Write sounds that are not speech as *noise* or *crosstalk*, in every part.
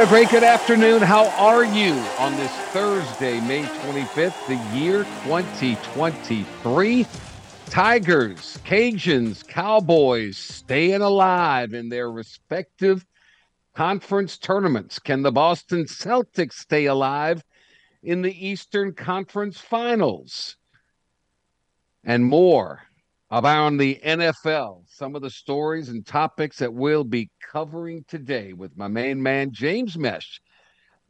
A great good afternoon. How are you on this Thursday, May 25th, the year 2023? Tigers, Cajuns, Cowboys staying alive in their respective conference tournaments. Can the Boston Celtics stay alive in the Eastern Conference Finals? And more around the NFL. Some of the stories and topics that we'll be covering today with my main man, James Mesh,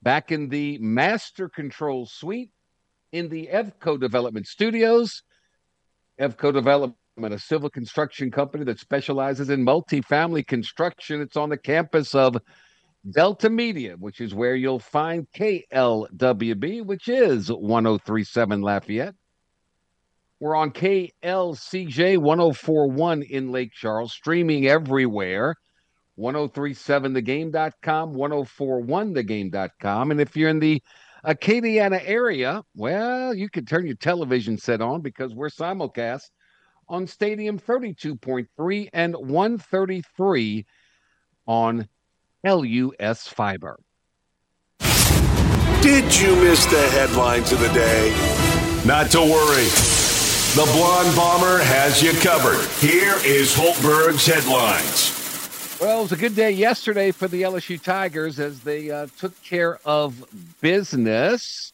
back in the Master Control Suite in the EVCO Development Studios. EVCO Development, a civil construction company that specializes in multifamily construction. It's on the campus of Delta Media, which is where you'll find KLWB, which is 1037 Lafayette. We're on KLCJ 1041 in Lake Charles, streaming everywhere. 1037thegame.com, 1041thegame.com. And if you're in the Acadiana area, well, you can turn your television set on because we're simulcast on Stadium 32.3 and 133 on LUS Fiber. Did you miss the headlines of the day? Not to worry. The Blonde Bomber has you covered. Here is Hultberg's headlines. Well, it was a good day yesterday for the LSU Tigers as they uh, took care of business.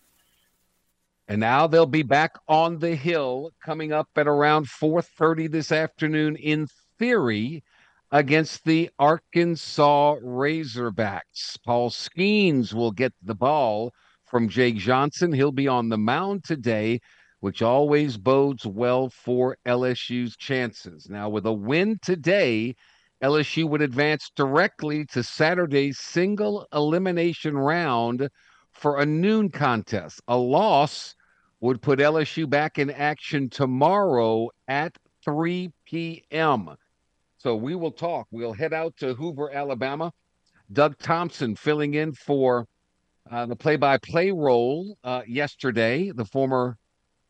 And now they'll be back on the hill coming up at around 4:30 this afternoon in theory against the Arkansas Razorbacks. Paul Skenes will get the ball from Jake Johnson. He'll be on the mound today, which always bodes well for LSU's chances. Now, with a win today, LSU would advance directly to Saturday's single elimination round for a noon contest. A loss would put LSU back in action tomorrow at 3 p.m. So we will talk. We'll head out to Hoover, Alabama. Doug Thompson filling in for uh, the play by play role uh, yesterday, the former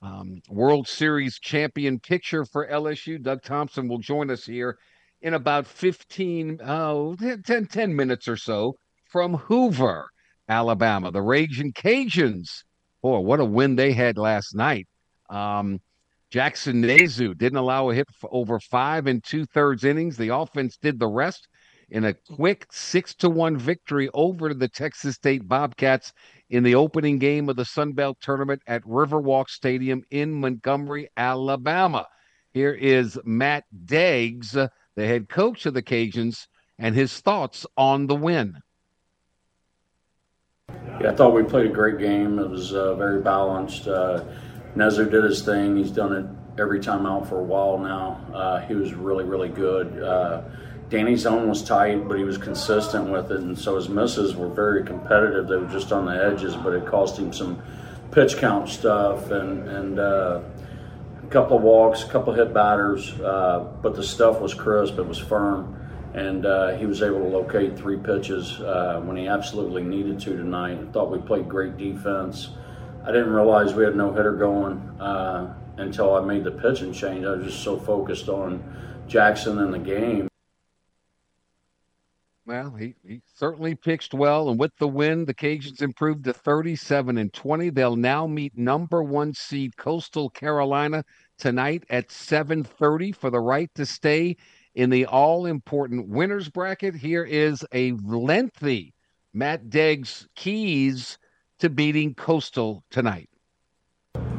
um, World Series champion pitcher for LSU. Doug Thompson will join us here in about 15, oh, 10, 10 minutes or so from Hoover, Alabama. The Raging Cajuns, boy, what a win they had last night. Um, Jackson Nezuh didn't allow a hit for over five and two thirds innings. The offense did the rest in a quick six to one victory over the Texas State Bobcats in the opening game of the Sun Belt tournament at Riverwalk Stadium in Montgomery, Alabama. Here is Matt Deggs, the head coach of the Cajuns, and his thoughts on the win. Yeah, I thought we played a great game. It was uh, very balanced. Uh, did his thing. He's done it every time out for a while now. Uh, he was really, really good. Uh, Danny's zone was tight, but he was consistent with it, and so his misses were very competitive. They were just on the edges, but it cost him some pitch count stuff and and uh, a couple of walks, a couple of hit batters. Uh, but the stuff was crisp. It was firm, and uh, he was able to locate three pitches uh, when he absolutely needed to tonight. I thought we played great defense. I didn't realize we had no hitter going uh, until I made the pitching change. I was just so focused on Jackson and the game. Well, he, he certainly pitched well, and with the win, the Cajuns improved to 37 and 20. They'll now meet number one seed Coastal Carolina tonight at 7:30 for the right to stay in the all-important winners bracket. Here is a lengthy Matt Deggs keys to beating Coastal tonight.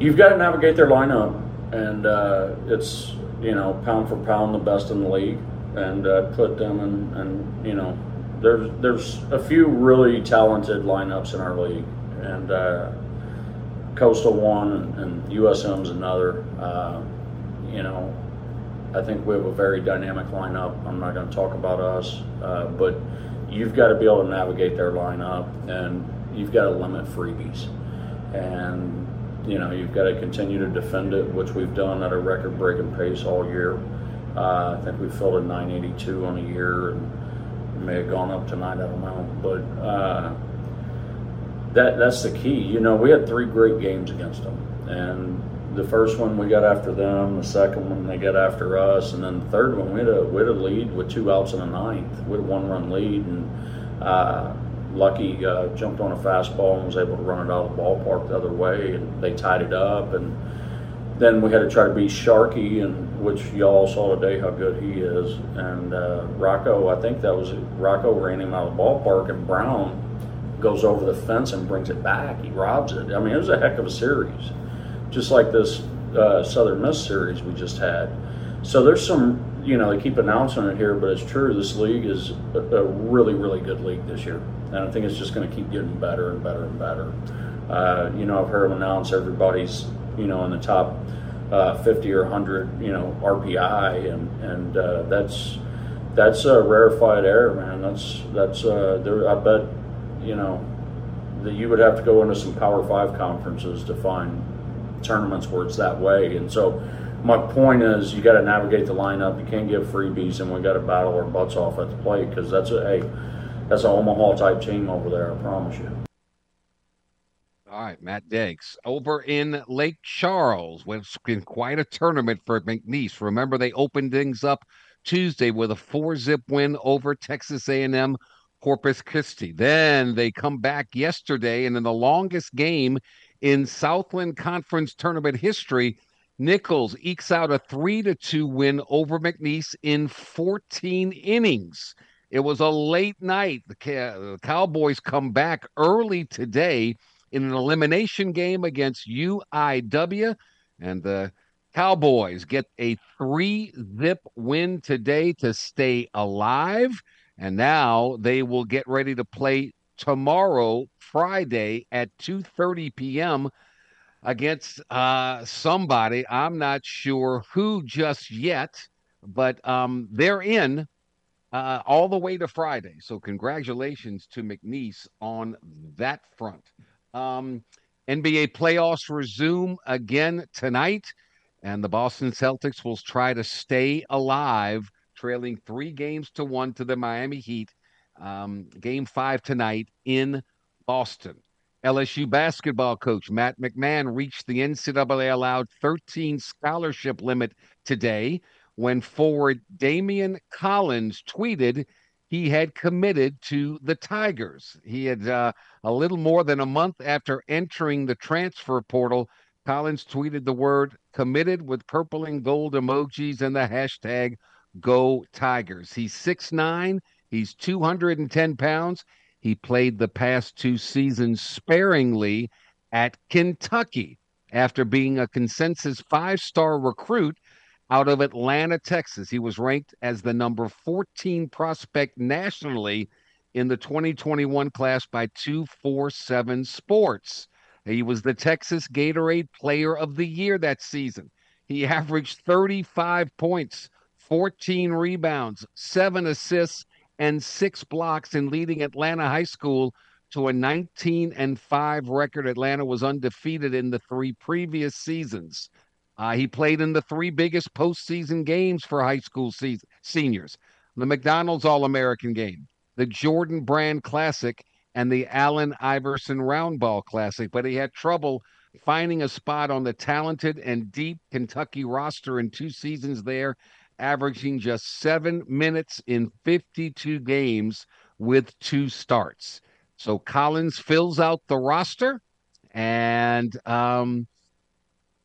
You've got to navigate their lineup, and uh, it's you know pound for pound the best in the league and uh, put them in, and you know, there's there's a few really talented lineups in our league, and uh, Coastal one and, and USM's another. Uh, you know, I think we have a very dynamic lineup. I'm not going to talk about us, uh, but you've got to be able to navigate their lineup, and you've got to limit freebies. And you know, you've got to continue to defend it, which we've done at a record-breaking pace all year. Uh, I think we filled a 982 on a year, and may have gone up tonight. I don't know, but uh, that that's the key. You know, we had three great games against them, and the first one we got after them, the second one they got after us, and then the third one we had a we had a lead with two outs in the ninth. We had a one-run lead, and uh, Lucky uh, jumped on a fastball and was able to run it out of the ballpark the other way, and they tied it up. And then we had to try to beat Sharkey, and which y'all saw today how good he is. And uh, Rocco, I think that was Rocco ran him out of the ballpark, and Brown goes over the fence and brings it back. He robs it. I mean, it was a heck of a series, just like this uh, Southern Miss series we just had. So there's some, you know, they keep announcing it here, but it's true. This league is a, really, really good league this year, and I think it's just going to keep getting better and better and better. Uh, you know, I've heard them announce everybody's, you know, in the top uh, 50 or 100, you know, RPI, and and uh, that's that's a rarefied air, man. That's that's uh, there. I bet, you know, that you would have to go into some Power Five conferences to find tournaments where it's that way, and so my point is you got to navigate the lineup. You can't give freebies, and we got to battle our butts off at the plate because that's a hey, that's an Omaha type team over there. I promise you. All right, Matt Deggs over in Lake Charles. It's been quite a tournament for McNeese. Remember, they opened things up Tuesday with a four-zip win over Texas A&M Corpus Christi. Then they come back yesterday, and in the longest game in Southland Conference tournament history, Nicholls ekes out a three to two win over McNeese in 14 innings. It was a late night. The Cowboys come back early today in an elimination game against UIW, and the Cowboys get a three zip win today to stay alive. And now they will get ready to play tomorrow, Friday at 2:30 p.m against uh, somebody. I'm not sure who just yet, but um, they're in uh, all the way to Friday. So congratulations to McNeese on that front. Um, NBA playoffs resume again tonight, and the Boston Celtics will try to stay alive, trailing three games to one to the Miami Heat. Um, game five tonight in Boston. LSU basketball coach Matt McMahon reached the NCAA allowed 13 scholarship limit today when forward Daimion Collins tweeted he had committed to the Tigers. He had uh, a little more than a month after entering the transfer portal. Collins tweeted the word committed with purple and gold emojis and the hashtag go Tigers. He's 6'9, he's 210 pounds. He played the past two seasons sparingly at Kentucky after being a consensus five star recruit out of Atlanta, Texas. He was ranked as the number 14 prospect nationally in the 2021 class by 247 Sports. He was the Texas Gatorade Player of the Year that season. He averaged 35 points, 14 rebounds, seven assists, and six blocks in leading Atlanta High School to a 19 and 5 record. Atlanta was undefeated in the three previous seasons. Uh, he played in the three biggest postseason games for high school se- seniors the McDonald's All American game, the Jordan Brand Classic, and the Allen Iverson Roundball Classic. But he had trouble finding a spot on the talented and deep Kentucky roster in two seasons there averaging just seven minutes in 52 games with two starts. So Collins fills out the roster, and um,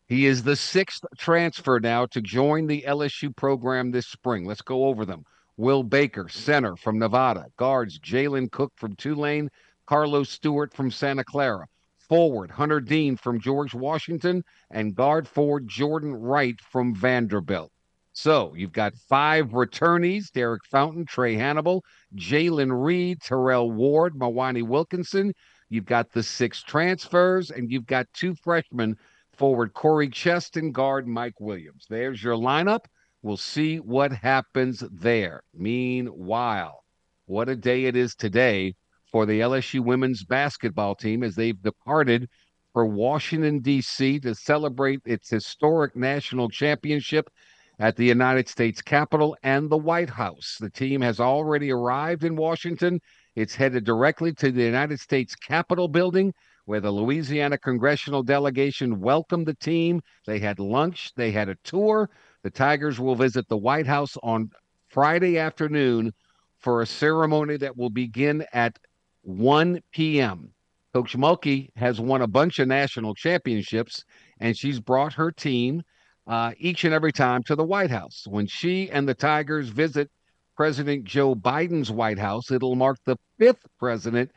he is the sixth transfer now to join the LSU program this spring. Let's go over them. Will Baker, center from Nevada. Guards Jalen Cook from Tulane. Carlos Stewart from Santa Clara. Forward Hunter Dean from George Washington. And guard forward Jordan Wright from Vanderbilt. So you've got five returnees Derek Fountain, Trey Hannibal, Jalen Reed, Tyrell Ward, Mwani Wilkinson. You've got the six transfers, and you've got two freshmen forward Corey Cheston, guard Mike Williams. There's your lineup. We'll see what happens there. Meanwhile, what a day it is today for the LSU women's basketball team as they've departed for Washington, D.C. to celebrate its historic national championship at the United States Capitol and the White House. The team has already arrived in Washington. It's headed directly to the United States Capitol building where the Louisiana congressional delegation welcomed the team. They had lunch, they had a tour. The Tigers will visit the White House on Friday afternoon for a ceremony that will begin at 1 p.m. Coach Mulkey has won a bunch of national championships, and she's brought her team uh, each and every time to the White House. When she and the Tigers visit President Joe Biden's White House, it'll mark the fifth president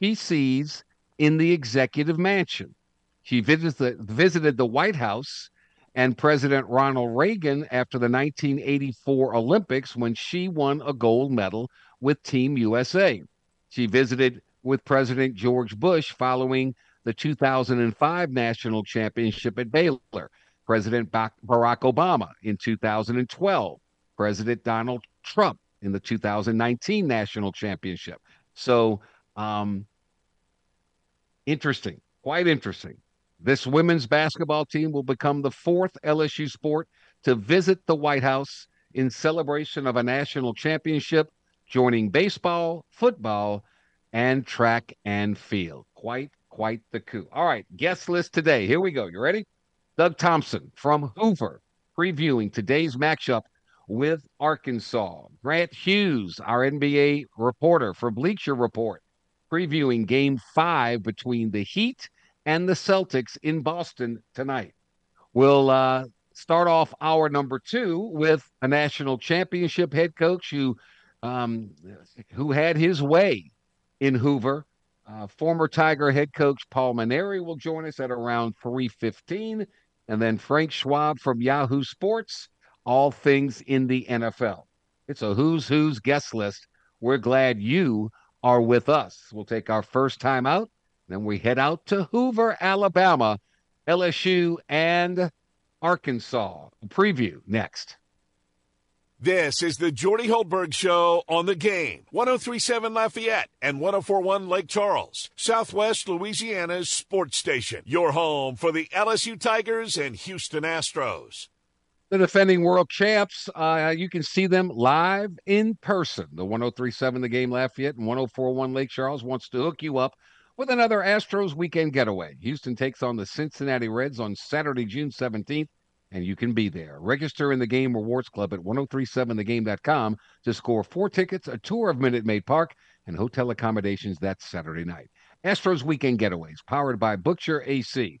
she sees in the executive mansion. She visited the, visited the White House and President Ronald Reagan after the 1984 Olympics when she won a gold medal with Team USA. She visited with President George Bush following the 2005 national championship at Baylor. President Barack Obama in 2012, President Donald Trump in the 2019 national championship. So, um, interesting, quite interesting. This women's basketball team will become the fourth LSU sport to visit the White House in celebration of a national championship, joining baseball, football, and track and field. Quite, quite the coup. All right, guest list today. Here we go. You ready? Doug Thompson from Hoover previewing today's matchup with Arkansas. Grant Hughes, our NBA reporter for Bleacher Report, previewing game five between the Heat and the Celtics in Boston tonight. We'll uh, start off our number two with a national championship head coach who um, who had his way in Hoover. Uh, former Tiger head coach Paul Mainieri will join us at around 315 and then Frank Schwab from Yahoo Sports, all things in the NFL. It's a who's who's guest list. We're glad you are with us. We'll take our first time out, then we head out to Hoover, Alabama, LSU, and Arkansas. Preview next. This is the Jordy Hultberg Show on the game. 1037 Lafayette and 1041 Lake Charles, Southwest Louisiana's sports station. Your home for the LSU Tigers and Houston Astros. The defending world champs, uh, you can see them live in person. The 1037 The Game Lafayette and 1041 Lake Charles wants to hook you up with another Astros weekend getaway. Houston takes on the Cincinnati Reds on Saturday, June 17th and you can be there. Register in the Game Rewards Club at 1037thegame.com to score four tickets, a tour of Minute Maid Park, and hotel accommodations that Saturday night. Astros Weekend Getaways, powered by Butcher AC,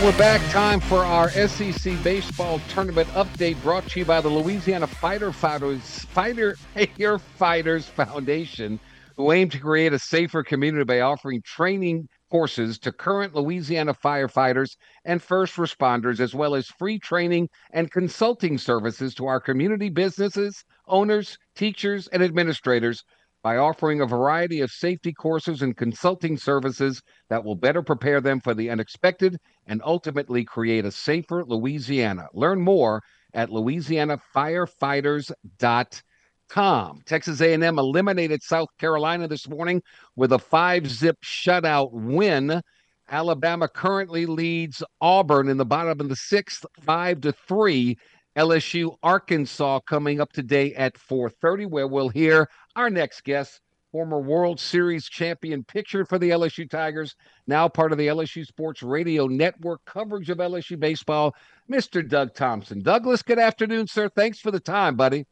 We're back. Time for our SEC baseball tournament update brought to you by the Louisiana Fighter Fighters Fighter *laughs* Foundation, who aim to create a safer community by offering training courses to current Louisiana firefighters and first responders, as well as free training and consulting services to our community businesses, owners, teachers, and administrators by offering a variety of safety courses and consulting services that will better prepare them for the unexpected and ultimately create a safer Louisiana. Learn more at louisianafirefighters.com. Texas A&M eliminated South Carolina this morning with a five-zip shutout win. Alabama currently leads Auburn in the bottom of the sixth, five to three. LSU Arkansas coming up today at 4:30, where we'll hear our next guest, former World Series champion pitcher for the LSU Tigers, now part of the LSU Sports Radio Network coverage of LSU baseball, Mr. Doug Thompson. Douglas, good afternoon, sir. Thanks for the time, buddy.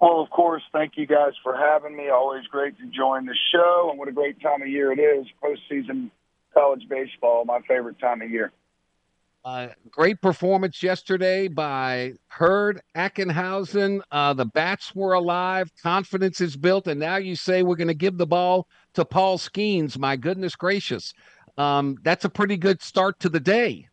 Well, of course, thank you guys for having me. Always great to join the show, and what a great time of year it is. Postseason college baseball, my favorite time of year. Uh, great performance yesterday by Hurd Ackenhausen. Uh, the bats were alive, confidence is built, and now you say we're going to give the ball to Paul Skenes. My goodness gracious. Um, that's a pretty good start to the day.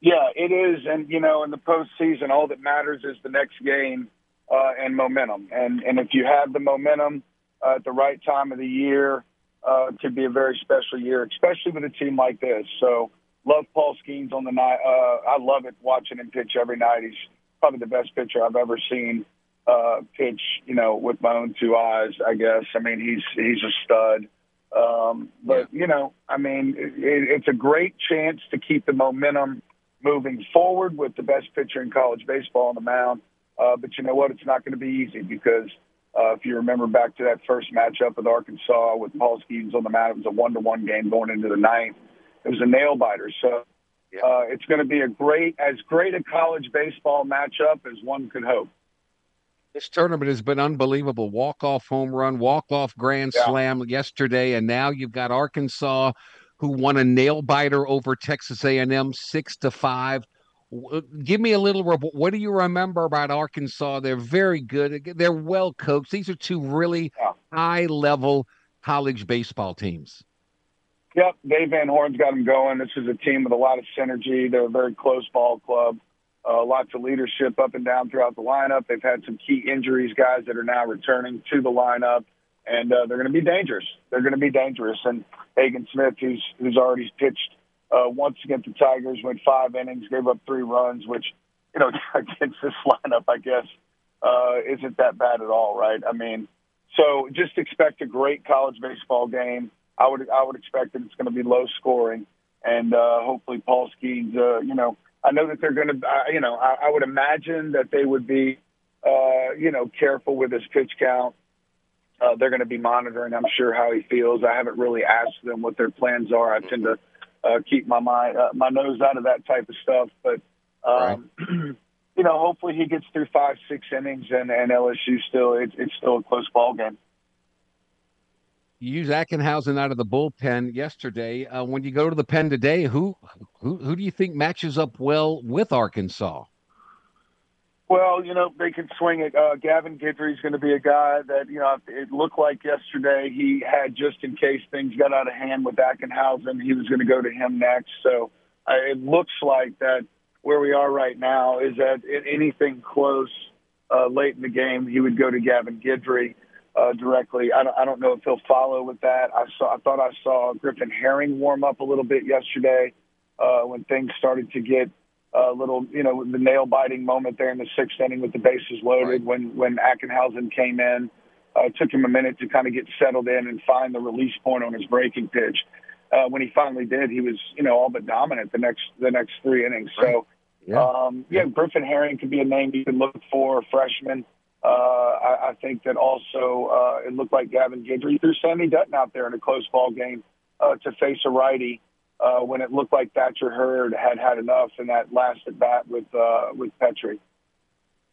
Yeah, it is, and you know, in the postseason, all that matters is the next game uh, and momentum. And and if you have the momentum uh, at the right time of the year, uh, it could be a very special year, especially with a team like this. So, love Paul Skenes on the night. Uh, I love it watching him pitch every night. He's probably the best pitcher I've ever seen uh, pitch. You know, with my own two eyes, I guess. I mean, he's he's a stud. Um, but you know, I mean, it, it's a great chance to keep the momentum moving forward with the best pitcher in college baseball on the mound. Uh, but you know what? It's not going to be easy because uh, if you remember back to that first matchup with Arkansas with Paul Skenes on the mound, it was a one-to-one game going into the ninth. It was a nail biter. So uh, it's going to be a great, as great a college baseball matchup as one could hope. This tournament has been unbelievable. Walk off home run, walk off grand yeah. slam yesterday, and now you've got Arkansas, who won a nail biter over Texas A&M six to five. Uh, give me a little. What do you remember about Arkansas? They're very good. They're well coached. These are two really yeah. high level college baseball teams. Yep, Dave Van Horn's got them going. This is a team with a lot of synergy. They're a very close ball club uh, lots of leadership up and down throughout the lineup. They've had some key injuries, guys that are now returning to the lineup, and uh, they're going to be dangerous. They're going to be dangerous. And Hagen Smith, who's who's already pitched uh, once against the Tigers, went five innings, gave up three runs, which you know *laughs* against this lineup, I guess, uh, isn't that bad at all, right? I mean, so just expect a great college baseball game. I would I would expect that it's going to be low scoring, and uh, hopefully Paul Skenes, uh, you know I know that they're going to, uh, you know, I, I would imagine that they would be, uh, you know, careful with his pitch count. Uh, they're going to be monitoring, I'm sure, how he feels. I haven't really asked them what their plans are. I tend to uh, keep my mind, uh, my nose out of that type of stuff. But, um, right. *clears throat* you know, hopefully he gets through five, six innings, and, and LSU still, it, it's still a close ball game you use Ackenhausen out of the bullpen yesterday. Uh, when you go to the pen today, who, who who do you think matches up well with Arkansas? Well, you know they can swing it. Uh, Gavin Guidry's going to be a guy that you know it looked like yesterday he had just in case things got out of hand with Ackenhausen, he was going to go to him next. So uh, it looks like that where we are right now is that anything close uh, late in the game, he would go to Gavin Guidry uh, directly. I don't, I don't know if he'll follow with that. I saw, I thought I saw Griffin Herring warm up a little bit yesterday uh, when things started to get a little, you know, the nail biting moment there in the sixth inning with the bases loaded right. when when Ackenhausen came in. Uh, it took him a minute to kind of get settled in and find the release point on his breaking pitch. Uh, when he finally did, he was, you know, all but dominant the next the next three innings. So, yeah, um, yeah, Griffin Herring could be a name you can look for, a freshman. Uh, I, I think that also uh, it looked like Gavin Guidry threw Sammy Dutton out there in a close ball game uh, to face a righty uh, when it looked like Thatcher Hurd had had enough in that last at bat with uh, with Petry.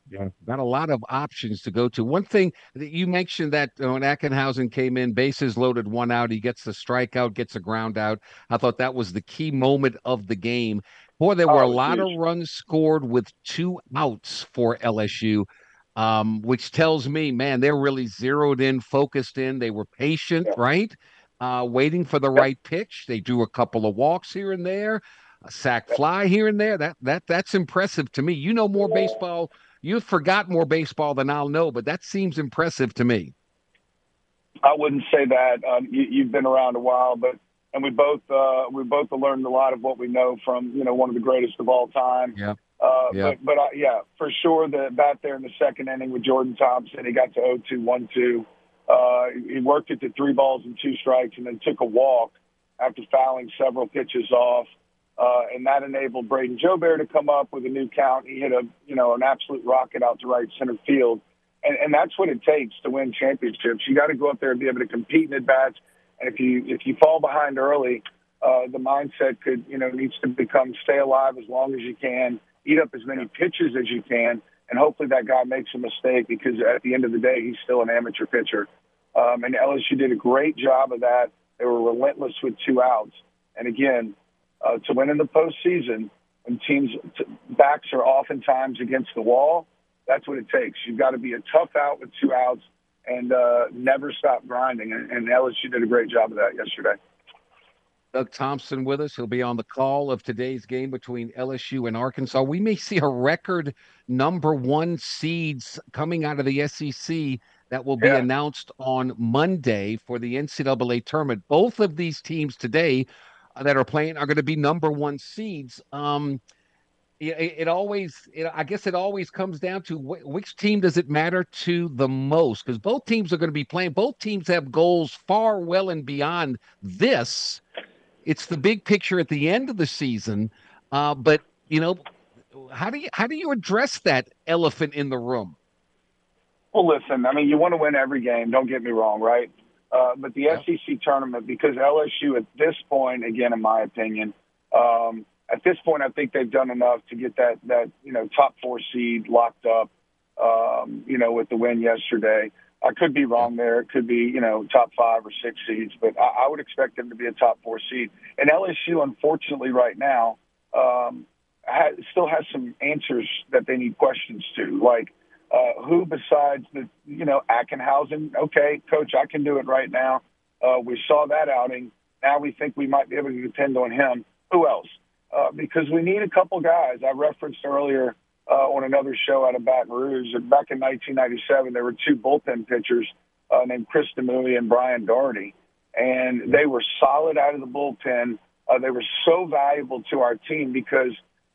Yeah, got a lot of options to go to. One thing that you mentioned that uh, when Ackenhausen came in, bases loaded, one out, he gets the strikeout, gets a ground out. I thought that was the key moment of the game. Boy, there were oh, a lot huge. of runs scored with two outs for LSU um, which tells me, man, they're really zeroed in, focused in. They were patient, yeah. right? Uh, waiting for the yeah. right pitch. They do a couple of walks here and there, a sac fly here and there. That that that's impressive to me. You know more baseball. You've forgot more baseball than I'll know, but that seems impressive to me. I wouldn't say that. Um, you, have been around a while, but and we both uh, we both learned a lot of what we know from you know one of the greatest of all time. Yeah. Uh, yeah. But, but uh, yeah, for sure, the bat there in the second inning with Jordan Thompson, he got to 0 2 1 2. Uh, he worked it to three balls and two strikes and then took a walk after fouling several pitches off. Uh, and that enabled Brayden Jobert to come up with a new count. He hit a, you know, an absolute rocket out to right center field. And, and that's what it takes to win championships. You got to go up there and be able to compete in at bats. And if you, if you fall behind early, uh, the mindset could, you know, needs to become stay alive as long as you can eat up as many pitches as you can, and hopefully that guy makes a mistake because at the end of the day, he's still an amateur pitcher. Um, and LSU did a great job of that. They were relentless with two outs. And again, uh, to win in the postseason, when teams' t- backs are oftentimes against the wall, that's what it takes. You've got to be a tough out with two outs and uh, never stop grinding. And, and LSU did a great job of that yesterday. Doug Thompson with us. He'll be on the call of today's game between LSU and Arkansas. We may see a record number one seeds coming out of the SEC that will be yeah. announced on Monday for the NCAA tournament. Both of these teams today uh, that are playing are going to be number one seeds. Um, it, it always, it, I guess, it always comes down to wh- which team does it matter to the most? Because both teams are going to be playing. Both teams have goals far well and beyond this. It's the big picture at the end of the season, uh, but you know, how do you how do you address that elephant in the room? Well, listen, I mean, you want to win every game. Don't get me wrong, right? Uh, but the yeah. SEC tournament, because LSU at this point, again, in my opinion, um, at this point, I think they've done enough to get that that you know top four seed locked up. Um, you know, with the win yesterday, I could be wrong there. It could be you know top five or six seeds, but I, I would expect them to be a top four seed. And LSU, unfortunately, right now, um, has, still has some answers that they need questions to, like. Uh, who besides the, you know, Ackenhausen? Okay, coach, I can do it right now. Uh, we saw that outing. Now we think we might be able to depend on him. Who else? uh, because we need a couple guys. I referenced earlier uh, on another show out of Baton Rouge that back in 1997 there were two bullpen pitchers uh, named Chris Demui and Brian Doherty, and they were solid out of the bullpen. Uh, they were so valuable to our team because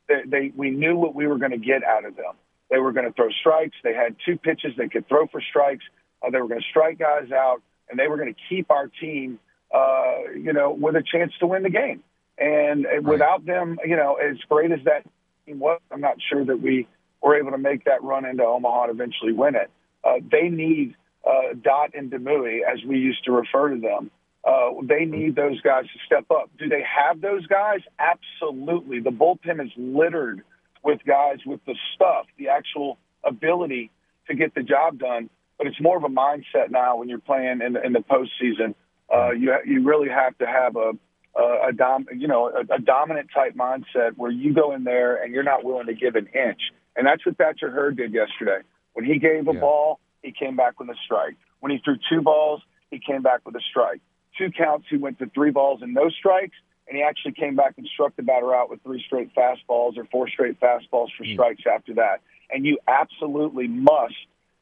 they, they we knew what we were going to get out of them. They were going to throw strikes. They had two pitches they could throw for strikes. Uh, they were going to strike guys out, and they were going to keep our team, uh, you know, with a chance to win the game. And right. without them, you know, as great as that team was, I'm not sure that we were able to make that run into Omaha and eventually win it. Uh, they need uh, Dot and Demui, as we used to refer to them. Uh, they need those guys to step up. Do they have those guys? Absolutely. The bullpen is littered with guys with the stuff, the actual ability to get the job done. But it's more of a mindset now when you're playing in the, in the postseason. Uh, you you really have to have a a, dom, you know, a, a dominant type mindset where you go in there and you're not willing to give an inch. And that's what Thatcher Hurd did yesterday. When he gave a yeah. ball, he came back with a strike. When he threw two balls, he came back with a strike. Two counts, he went to three balls and no strikes, and he actually came back and struck the batter out with three straight fastballs or four straight fastballs for mm. strikes after that. And you absolutely must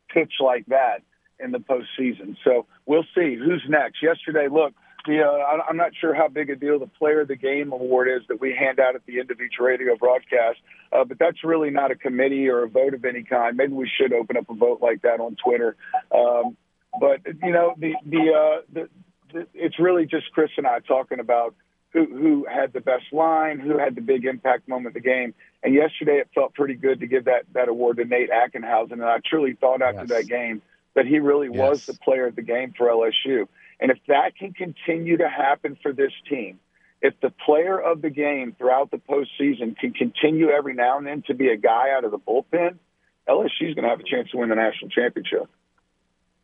pitch like that in the postseason. So we'll see who's next. Yesterday, look, the uh, I'm not sure how big a deal the Player of the Game award is that we hand out at the end of each radio broadcast, uh, but that's really not a committee or a vote of any kind. Maybe we should open up a vote like that on Twitter. Um, but you know, the the, uh, the the it's really just Chris and I talking about who who had the best line, who had the big impact moment of the game. And yesterday, it felt pretty good to give that that award to Nate Ackenhausen, and I truly thought after yes. that game that he really yes. was the player of the game for LSU. And if that can continue to happen for this team, if the player of the game throughout the postseason can continue every now and then to be a guy out of the bullpen, LSU is going to have a chance to win the national championship.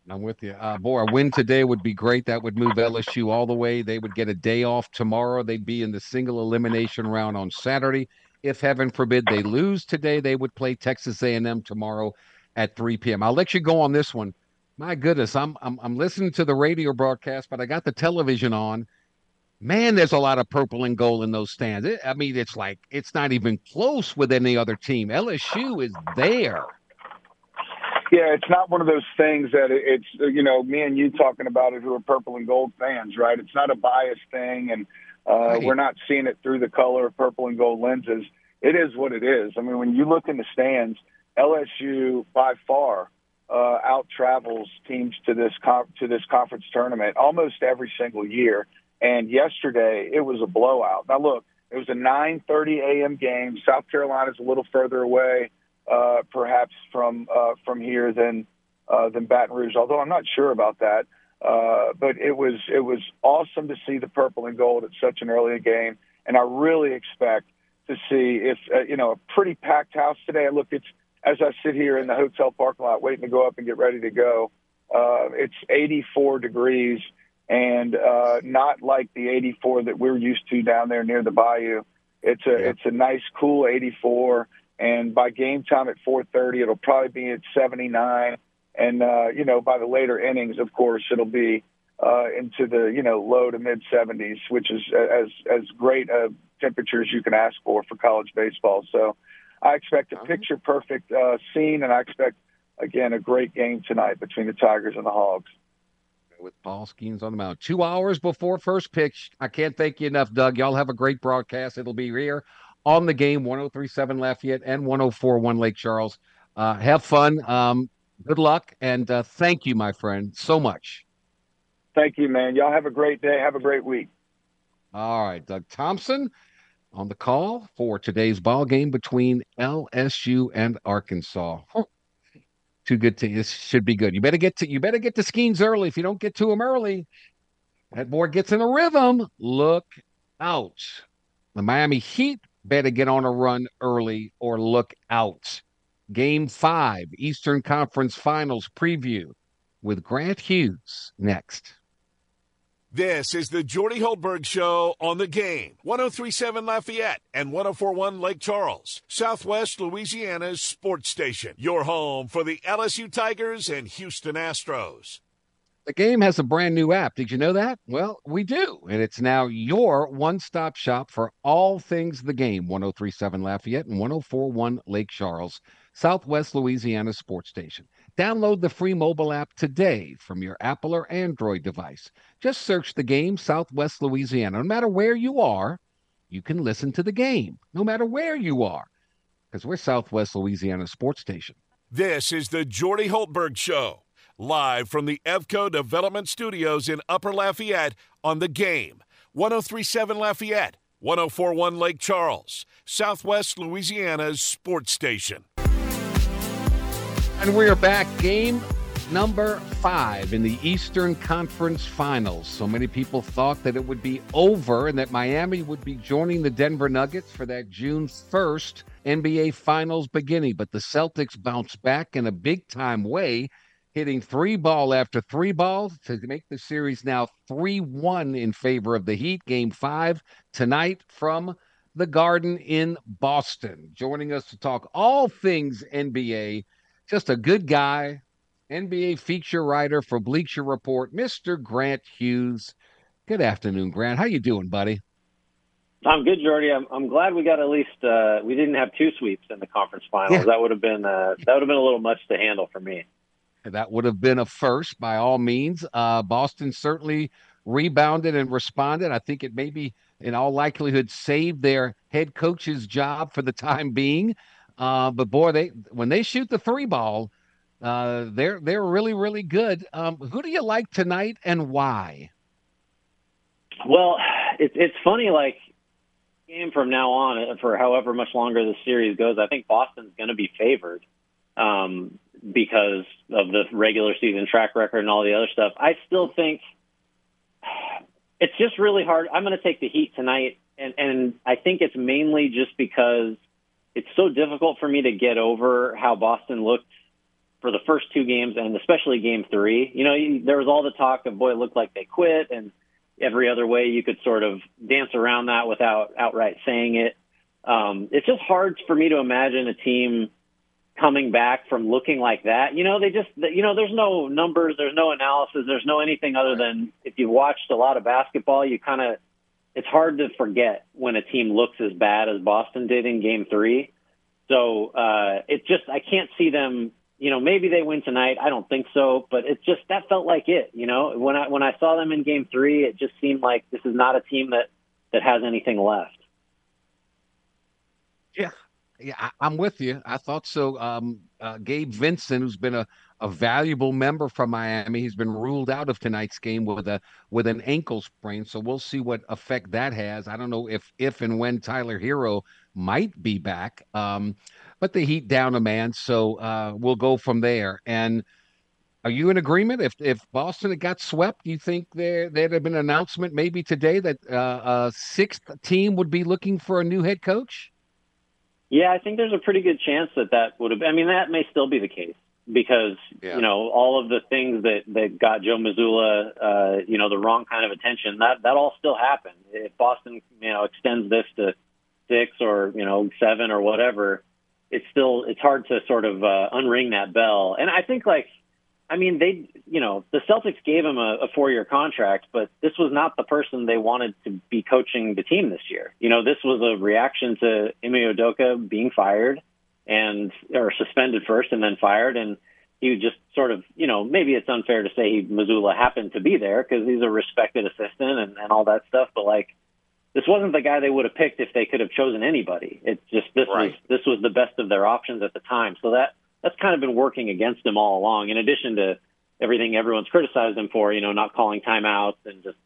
I'm with you. Uh, boy, a win today would be great. That would move LSU all the way. They would get a day off tomorrow. They'd be in the single elimination round on Saturday. If heaven forbid they lose today, they would play Texas A&M tomorrow at 3 p.m. I'll let you go on this one. My goodness, I'm I'm I'm listening to the radio broadcast, but I got the television on. Man, there's a lot of purple and gold in those stands. It, I mean, it's like it's not even close with any other team. LSU is there. Yeah, it's not one of those things that it's you know me and you talking about it who are purple and gold fans, right? It's not a biased thing, and uh, right. we're not seeing it through the color of purple and gold lenses. It is what it is. I mean, when you look in the stands, LSU by far uh, out travels teams to this to this conference tournament almost every single year. And yesterday it was a blowout. Now look, it was a 9:30 a.m. game. South Carolina's a little further away, uh, perhaps from uh, from here than uh, than Baton Rouge. Although I'm not sure about that. Uh, but it was it was awesome to see the purple and gold at such an early game, and I really expect to see if uh, you know a pretty packed house today. Look, it's as I sit here in the hotel parking lot waiting to go up and get ready to go, uh, it's 84 degrees and uh, not like the 84 that we're used to down there near the bayou. It's a yeah. it's a nice cool 84, and by game time at 4:30, it'll probably be at 79. And uh, you know, by the later innings, of course, it'll be uh, into the you know low to mid 70s, which is as as great a temperature as you can ask for for college baseball. So I expect a picture perfect uh, scene, and I expect again a great game tonight between the Tigers and the Hogs. With Paul Skenes on the mound, two hours before first pitch. I can't thank you enough, Doug. Y'all have a great broadcast. It'll be here on the game, 1037 Lafayette and 1041 Lake Charles. Uh, have fun. Um, good luck, and uh, thank you, my friend, so much. Thank you, man. Y'all have a great day. Have a great week. All right, Doug Thompson on the call for today's ball game between LSU and Arkansas. Oh. Too good to this should be good. You better get to you better get to Skenes early. If you don't get to him early, that boy gets in a rhythm. Look out. The Miami Heat better get on a run early or look out. Game five, Eastern Conference Finals preview with Grant Hughes next. This is the Jordy Hultberg Show on the game. 1037 Lafayette and 1041 Lake Charles, Southwest Louisiana's sports station. Your home for the LSU Tigers and Houston Astros. The game has a brand new app. Did you know that? Well, we do. And it's now your one stop shop for all things the game. 1037 Lafayette and 1041 Lake Charles, Southwest Louisiana sports station. Download the free mobile app today from your Apple or Android device. Just search the game Southwest Louisiana. No matter where you are, you can listen to the game, no matter where you are, because we're Southwest Louisiana Sports Station. This is the Jordy Hultberg Show, live from the Evco Development Studios in Upper Lafayette on the game. 1037 Lafayette, 1041 Lake Charles, Southwest Louisiana's sports station. And we are back. Game number five in the Eastern Conference Finals. So many people thought that it would be over and that Miami would be joining the Denver Nuggets for that June 1st NBA Finals beginning. But the Celtics bounced back in a big time way, hitting three ball after three balls to make the series now 3 1 in favor of the Heat. Game five tonight from the Garden in Boston. Joining us to talk all things NBA just a good guy, NBA feature writer for Bleacher Report, Mr. Grant Hughes. Good afternoon, Grant. How you doing, buddy? I'm good, Jordy. I'm, I'm glad we got at least uh, we didn't have two sweeps in the conference finals. Yeah. That would have been uh, that would have been a little much to handle for me. That would have been a first by all means. Uh, Boston certainly rebounded and responded. I think it maybe in all likelihood saved their head coach's job for the time being. Uh, but boy, they when they shoot the three ball, uh, they're they're really really good. Um, who do you like tonight and why? Well, it's it's funny. Like game from now on, uh, for however much longer the series goes, I think Boston's going to be favored um, because of the regular season track record and all the other stuff. I still think *sighs* it's just really hard. I'm going to take the Heat tonight, and and I think it's mainly just because it's so difficult for me to get over how Boston looked for the first two games and especially game three. You know, there was all the talk of, boy, it looked like they quit and every other way you could sort of dance around that without outright saying it. Um, it's just hard for me to imagine a team coming back from looking like that. You know, they just, you know, there's no numbers, there's no analysis, there's no anything other than if you watched a lot of basketball, you kind of it's hard to forget when a team looks as bad as Boston did in Game Three. So uh, it just I can't see them. You know, maybe they win tonight. I don't think so, but it just that felt like it. You know, when I when I saw them in Game Three, it just seemed like this is not a team that that has anything left. Yeah, yeah, I, am with you. I thought so. Um, uh, Gabe Vincent, who's been a a valuable member from Miami. He's been ruled out of tonight's game with a with an ankle sprain, so we'll see what effect that has. I don't know if if and when Tyler Herro might be back, um, but the Heat down a man, so uh, we'll go from there. And are you in agreement? If if Boston had got swept, do you think there there'd have been an announcement maybe today that uh, a sixth team would be looking for a new head coach? Yeah, I think there's a pretty good chance that that would have. I mean, that may still be the case because yeah. you know all of the things that that got Joe Mazzulla, uh, you know, the wrong kind of attention. That that all still happened. If Boston, you know, extends this to six or you know seven or whatever, it's still it's hard to sort of uh, unring that bell. And I think like I mean, they, you know, the Celtics gave him a, a four-year contract, but this was not the person they wanted to be coaching the team this year. You know, this was a reaction to Ime Udoka being fired and or suspended first and then fired, and he just sort of, you know, maybe it's unfair to say Mazzulla happened to be there because he's a respected assistant and, and all that stuff, but like this wasn't the guy they would have picked if they could have chosen anybody. It's just this right. was this was the best of their options at the time. So that that's kind of been working against him all along. In addition to everything everyone's criticized him for, you know, not calling timeouts and just,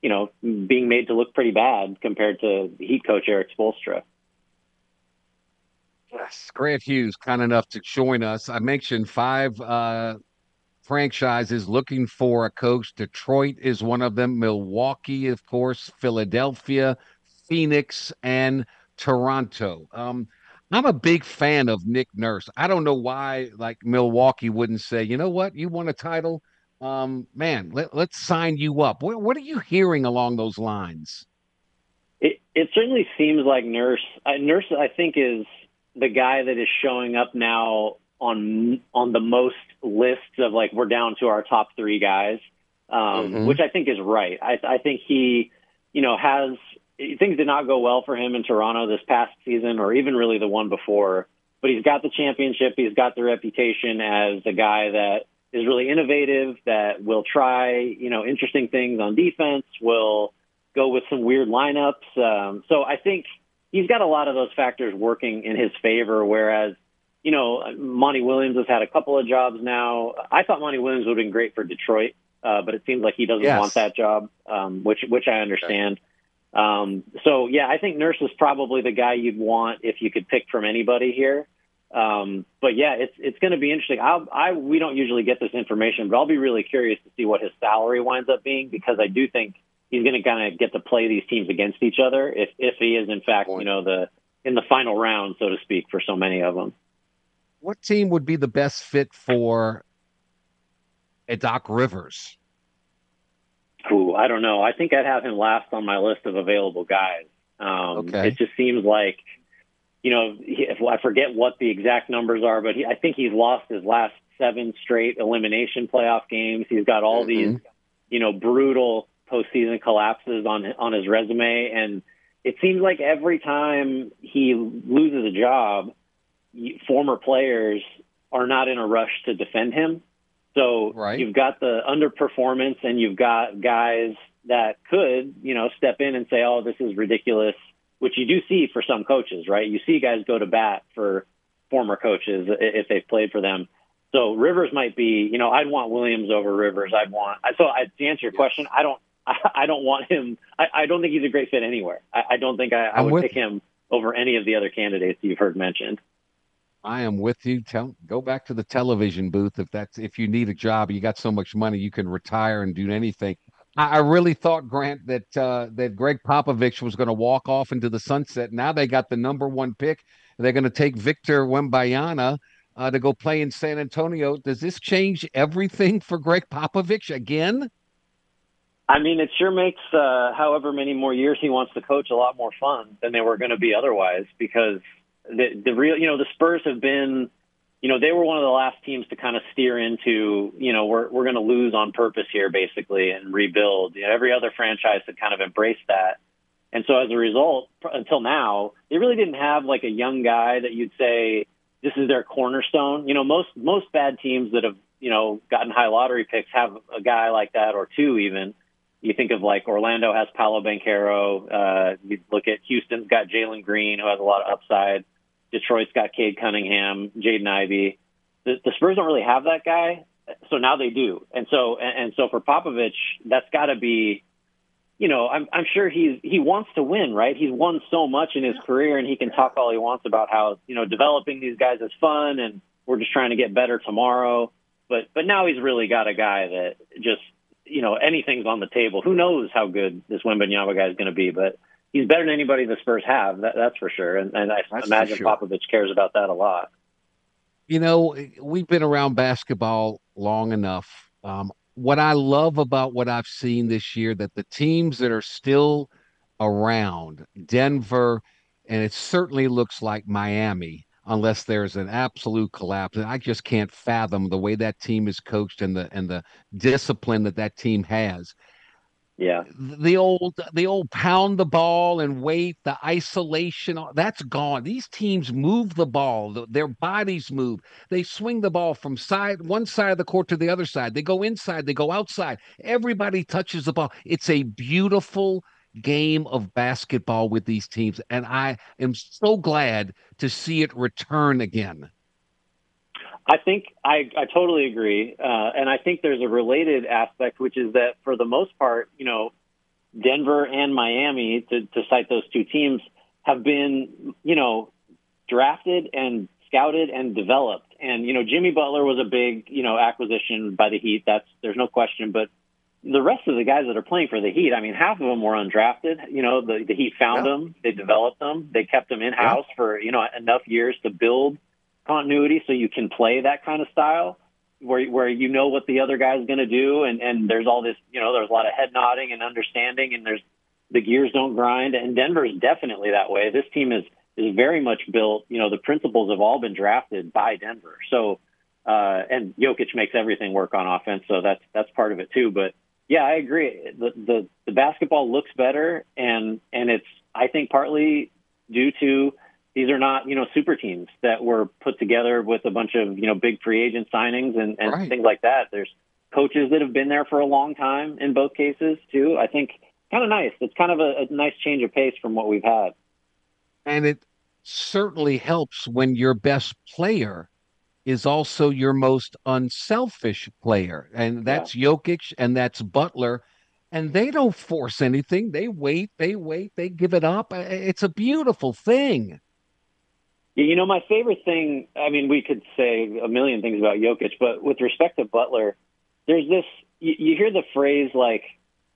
you know, being made to look pretty bad compared to Heat coach Erik Spoelstra. Yes, Grant Hughes, kind enough to join us. I mentioned five uh, franchises looking for a coach. Detroit is one of them. Milwaukee, of course, Philadelphia, Phoenix, and Toronto. Um, I'm a big fan of Nick Nurse. I don't know why, like Milwaukee wouldn't say, you know what, you want a title, um, man, let, let's sign you up. What, what are you hearing along those lines? It it certainly seems like Nurse. Uh, Nurse, I think, is the guy that is showing up now on on the most lists of like we're down to our top three guys, um, mm-hmm. which I think is right. I, I think he, you know, has things did not go well for him in Toronto this past season, or even really the one before. But he's got the championship. He's got the reputation as a guy that is really innovative, that will try, you know, interesting things on defense, will go with some weird lineups. Um, so I think he's got a lot of those factors working in his favor. Whereas, you know, Monty Williams has had a couple of jobs now. I thought Monty Williams would have been great for Detroit, uh, but it seems like he doesn't yes. want that job, um, which which I understand. Um, so yeah, I think Nurse is probably the guy you'd want if you could pick from anybody here. Um, but yeah, it's it's going to be interesting. I'll, I we don't usually get this information, but I'll be really curious to see what his salary winds up being because I do think he's going to kind of get to play these teams against each other if if he is in fact you know the in the final round so to speak for so many of them. What team would be the best fit for a Doc Rivers? Ooh, I don't know. I think I'd have him last on my list of available guys. Um, okay. It just seems like, you know, if I forget what the exact numbers are, but he, I think he's lost his last seven straight elimination playoff games. He's got all mm-hmm. these, you know, brutal postseason collapses on on his resume, and it seems like every time he loses a job, former players are not in a rush to defend him. So right. you've got the underperformance and you've got guys that could, you know, step in and say, "Oh, this is ridiculous," which you do see for some coaches, right? You see guys go to bat for former coaches if they've played for them. So Rivers might be, you know, I'd want Williams over Rivers. I'd want. So I, to answer your yes. question, I don't, I, *laughs* I don't want him. I, I, don't think he's a great fit anywhere. I, I don't think I, I would pick him over any of the other candidates you've heard mentioned. I am with you. Tell go back to the television booth if that's if you need a job, you got so much money you can retire and do anything. I, I really thought Grant that uh, that Gregg Popovich was going to walk off into the sunset. Now they got the number one pick. They're going to take Victor Wembanyama uh, to go play in San Antonio. Does this change everything for Gregg Popovich again? I mean, it sure makes uh, however many more years he wants to coach a lot more fun than they were going to be otherwise because the the real you know the Spurs have been you know they were one of the last teams to kind of steer into you know we're we're going to lose on purpose here basically and rebuild. You know, every other franchise had kind of embraced that. And so as a result, until now, they really didn't have like a young guy that you'd say this is their cornerstone. You know, most most bad teams that have you know gotten high lottery picks have a guy like that or two even. You think of like Orlando has Paolo Banchero. Uh, you look at Houston's got Jalen Green, who has a lot of upside. Detroit's got Cade Cunningham, Jaden Ivey. The, the Spurs don't really have that guy, so now they do. And so and, and so for Popovich, that's got to be, you know, I'm I'm sure he's he wants to win, right? He's won so much in his career, and he can talk all he wants about how you know developing these guys is fun, and we're just trying to get better tomorrow. But but now he's really got a guy that just you know anything's on the table. Who knows how good this Wembanyama guy is going to be, but he's better than anybody the Spurs have. That, that's for sure. And, and I that's imagine sure. Popovich cares about that a lot. You know, we've been around basketball long enough. Um, what I love about what I've seen this year that the teams that are still around Denver, and it certainly looks like Miami unless there's an absolute collapse. And I just can't fathom the way that team is coached and the and the discipline that that team has. Yeah. The old the old pound the ball and wait, the isolation, that's gone. These teams move the ball, their bodies move. They swing the ball from side one side of the court to the other side. They go inside, they go outside. Everybody touches the ball. It's a beautiful game of basketball with these teams and I am so glad to see it return again. I think I, I totally agree. Uh, and I think there's a related aspect, which is that for the most part, you know, Denver and Miami, to, to cite those two teams, have been, you know, drafted and scouted and developed. And, you know, Jimmy Butler was a big, you know, acquisition by the Heat. That's, there's no question. But the rest of the guys that are playing for the Heat, I mean, half of them were undrafted. You know, the, the Heat found yeah. them, they developed them, they kept them in house yeah. for, you know, enough years to build continuity so you can play that kind of style where where you know what the other guy's going to do and and there's all this you know there's a lot of head nodding and understanding and there's the gears don't grind and Denver is definitely that way. This team is is very much built, you know, the principles have all been drafted by Denver. So uh and Jokic makes everything work on offense, so that's that's part of it too, but yeah, I agree. The the the basketball looks better and and it's I think partly due to these are not you know super teams that were put together with a bunch of you know big free agent signings and, and right. things like that. There's coaches that have been there for a long time in both cases too. I think kind of nice. It's kind of a, a nice change of pace from what we've had. And it certainly helps when your best player is also your most unselfish player, and that's yeah. Jokic and that's Butler. And they don't force anything. They wait, they wait, they give it up. It's a beautiful thing. You know, my favorite thing, I mean, we could say a million things about Jokic, but with respect to Butler, there's this, you, you hear the phrase like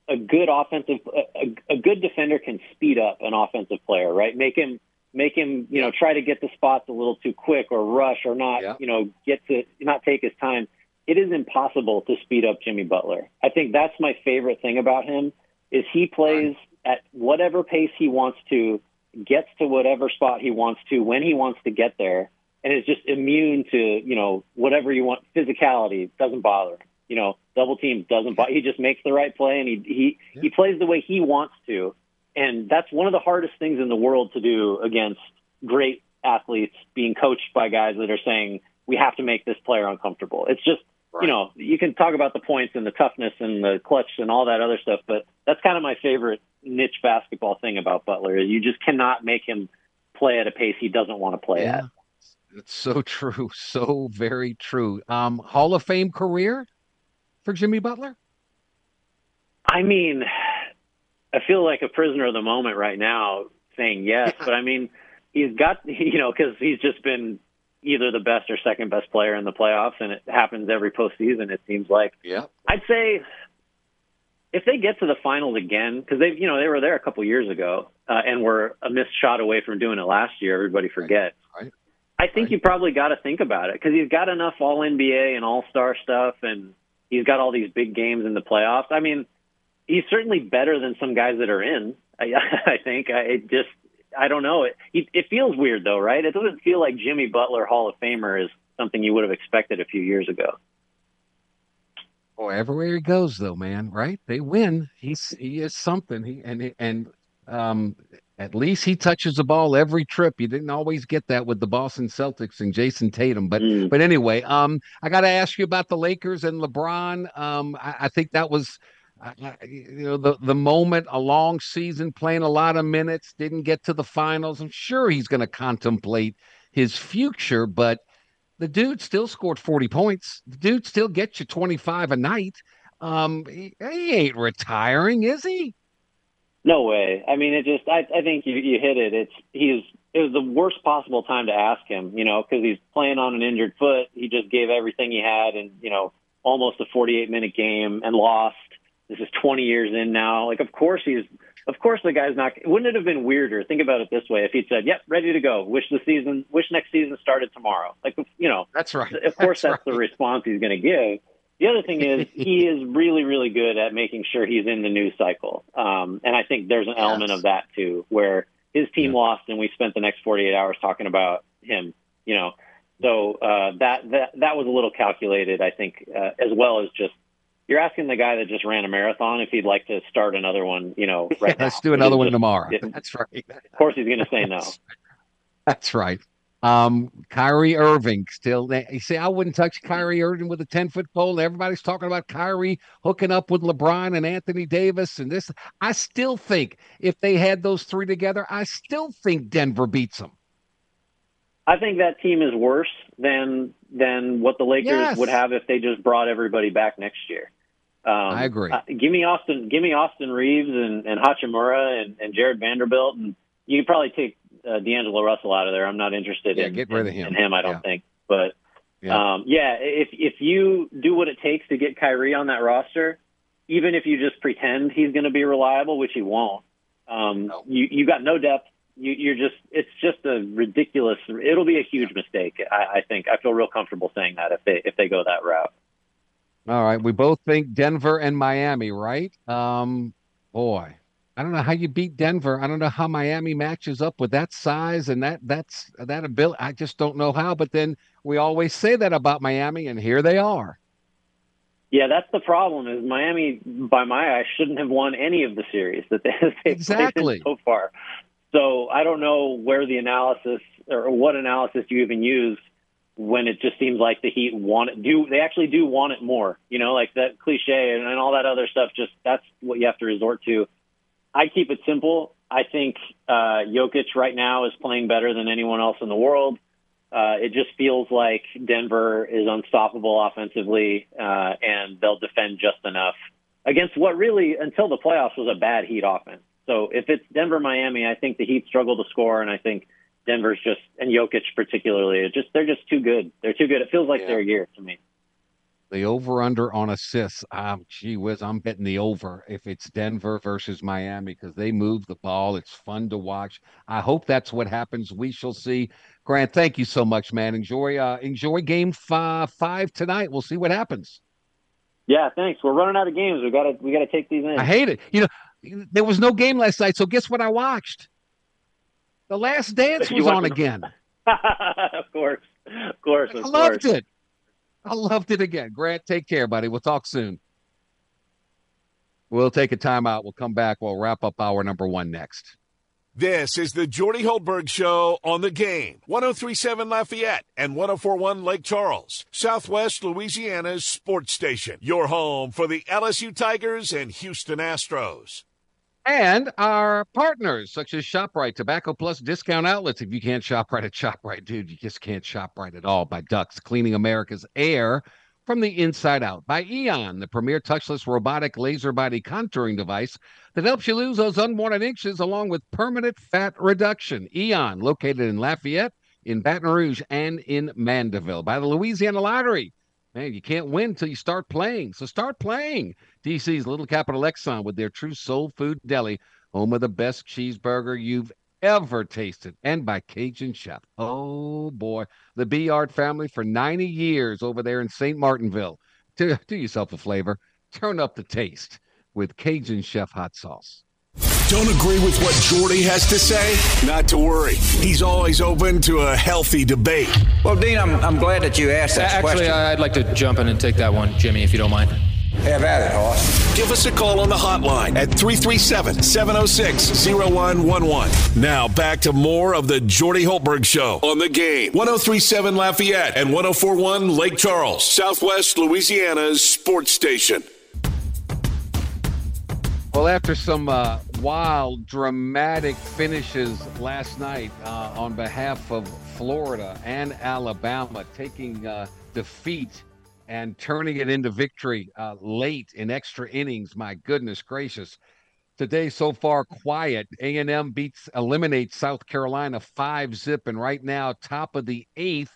a good offensive, a, a good defender can speed up an offensive player, right? Make him, make him, you know, try to get the spots a little too quick or rush or not, yeah. you know, get to not take his time. It is impossible to speed up Jimmy Butler. I think that's my favorite thing about him is he plays at whatever pace he wants to gets to whatever spot he wants to when he wants to get there, and is just immune to you know whatever you want. Physicality doesn't bother him. You know, double team doesn't bother. He just makes the right play, and he he yeah. he plays the way he wants to, and that's one of the hardest things in the world to do against great athletes being coached by guys that are saying we have to make this player uncomfortable. It's just Right. you know, you can talk about the points and the toughness and the clutch and all that other stuff, but that's kind of my favorite niche basketball thing about Butler is you just cannot make him play at a pace he doesn't want to play yeah. at. It's so true, *laughs* so very true. Um, Hall of Fame career for Jimmy Butler. I mean, I feel like a prisoner of the moment right now saying yes, *laughs* but I mean, he's got you know because he's just been either the best or second best player in the playoffs, and it happens every postseason. It seems like. Yeah. I'd say if they get to the finals again, because they, you know, they were there a couple years ago uh, and were a missed shot away from doing it last year. Everybody forgets. Right. right. I think right. you probably got to think about it because he's got enough All NBA and All Star stuff, and he's got all these big games in the playoffs. I mean, he's certainly better than some guys that are in. I, *laughs* I think. I it just, I don't know. It, it feels weird though, right? It doesn't feel like Jimmy Butler Hall of Famer is something you would have expected a few years ago. Oh, everywhere he goes, though, man, right? They win. He's he is something. He and and um, at least he touches the ball every trip. You didn't always get that with the Boston Celtics and Jayson Tatum, but mm. but anyway, um, I got to ask you about the Lakers and LeBron. Um, I, I think that was. Uh, you know the the moment a long season playing a lot of minutes didn't get to the finals i'm sure he's going to contemplate his future but the dude still scored 40 points. The dude still gets you 25 a night. Um, he, he ain't retiring, is he? No way. I mean, it just, I, I think you, you hit it. It's, he's, it was the worst possible time to ask him, you know, because he's playing on an injured foot. He just gave everything he had and, you know, almost a 48 minute game and lost. This is 20 years in now. Like, of course he's of course the guy's not. Wouldn't it have been weirder? Think about it this way: if he'd said, "Yep, ready to go. Wish the season, wish next season started tomorrow." Like you know, that's right. Of course, *laughs* that's, that's right. the response he's going to give. The other thing is he *laughs* is really, really good at making sure he's in the news cycle, um, and I think there's an element of that too, where his team yeah. lost and we spent the next 48 hours talking about him. You know, so uh, that that that was a little calculated, I think, uh, as well as just you're asking the guy that just ran a marathon if he'd like to start another one. You know, right? *laughs* Let's do another one just, tomorrow. It, That's right. Of course, he's going to say no. *laughs* That's right. Um, Kyrie Irving still. You see, I wouldn't touch Kyrie Irving with a ten foot pole. Everybody's talking about Kyrie hooking up with LeBron and Anthony Davis and this. I still think if they had those three together, I still think Denver beats them. I think that team is worse than than what the Lakers yes. would have if they just brought everybody back next year. Um, I agree. Uh, give me Austin. Give me Austin Reaves and, and Hachimura and, and Jarred Vanderbilt, and you could probably take uh, D'Angelo Russell out of there. I'm not interested yeah, in, get rid of him. in him. I don't yeah. think. But yeah. Um, yeah, if if you do what it takes to get Kyrie on that roster, even if you just pretend he's going to be reliable, which he won't, um, no. you you got no depth. You, you're just it's just a ridiculous. It'll be a huge mistake. I, I think I feel real comfortable saying that if they if they go that route. All right, we both think Denver and Miami, right? Um, boy, I don't know how you beat Denver. I don't know how Miami matches up with that size and that that's that ability. I just don't know how. But then we always say that about Miami, and here they are. Yeah, that's the problem. Is Miami, by my eyes, shouldn't have won any of the series that they, *laughs* have exactly so far. So I don't know where the analysis or what analysis you even use when it just seems like the Heat want it. Do they actually do want it more? You know, like that cliche and, and all that other stuff. Just that's what you have to resort to I keep it simple. I think uh, Jokic right now is playing better than anyone else in the world. Uh, it just feels like Denver is unstoppable offensively, uh, and they'll defend just enough against what really, until the playoffs, was a bad Heat offense. So if it's Denver, Miami, I think the Heat struggle to score, and I think Denver's just and Jokic particularly, just they're just too good. They're too good. It feels like yeah. their year to me. The over under on assists. Um, gee whiz, I'm betting the over if it's Denver versus Miami because they move the ball. It's fun to watch. I hope that's what happens. We shall see. Grant, thank you so much, man. Enjoy uh, enjoy game five, five tonight. We'll see what happens. Yeah, thanks. We're running out of games. We gotta we gotta take these in. I hate it. You know, there was no game last night, so guess what I watched? The Last Dance *laughs* was on again. *laughs* of course, of course. Of I loved course. it. I loved it again. Grant, take care, buddy. We'll talk soon. We'll take a timeout. We'll come back. We'll wrap up hour number one next. This is the Jordy Hultberg Show on the game. 1037 Lafayette and 1041 Lake Charles, Southwest Louisiana's sports station. Your home for the LSU Tigers and Houston Astros and our partners such as ShopRite, Tobacco Plus discount outlets. If you can't shop right at ShopRite, dude, you just can't shop right at all. By Ducks, cleaning America's air from the inside out. By Eon, the premier touchless robotic laser body contouring device that helps you lose those unwanted inches along with permanent fat reduction. Eon, located in Lafayette, in Baton Rouge, and in Mandeville. By the Louisiana Lottery. Man, you can't win until you start playing. So start playing. DC's Little Capital Exxon with their true soul food deli, home of the best cheeseburger you've ever tasted, and by Cajun Chef. Oh boy, the Beard family for 90 years over there in St. Martinville. Do, do yourself a flavor. Turn up the taste with Cajun Chef hot sauce. Don't agree with what Jordy has to say? Not to worry. He's always open to a healthy debate. Well, Dean, I'm, I'm glad that you asked that Actually, question. I'd like to jump in and take that one, Jimmy, if you don't mind. Have at it, Hoss. Give us a call on the hotline at 337 706 0111. Now back to more of the Jordy Hultberg Show on the game. 1037 Lafayette and 1041 Lake Charles, Southwest Louisiana's sports station. Well, after some uh, wild, dramatic finishes last night uh, on behalf of Florida and Alabama, taking uh, defeat and turning it into victory uh, late in extra innings. My goodness gracious. Today so far quiet. A&M beats eliminates South Carolina 5 zip and right now top of the 8th.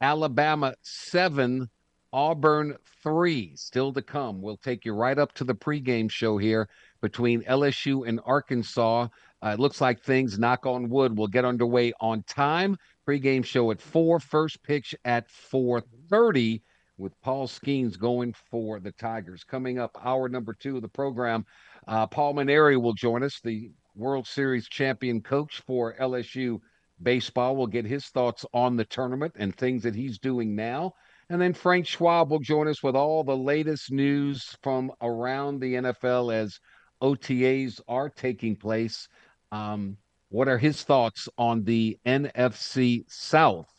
Alabama 7 Auburn 3 still to come. We'll take you right up to the pregame show here between LSU and Arkansas. Uh, it looks like things, knock on wood, will get underway on time. Pregame show at 4, first pitch at 4:30 with Paul Skenes going for the Tigers. Coming up, hour number two of the program, uh, Paul Mainieri will join us, the World Series champion coach for LSU baseball. We'll get his thoughts on the tournament and things that he's doing now. And then Frank Schwab will join us with all the latest news from around the NFL as OTAs are taking place. Um, what are his thoughts on the NFC South?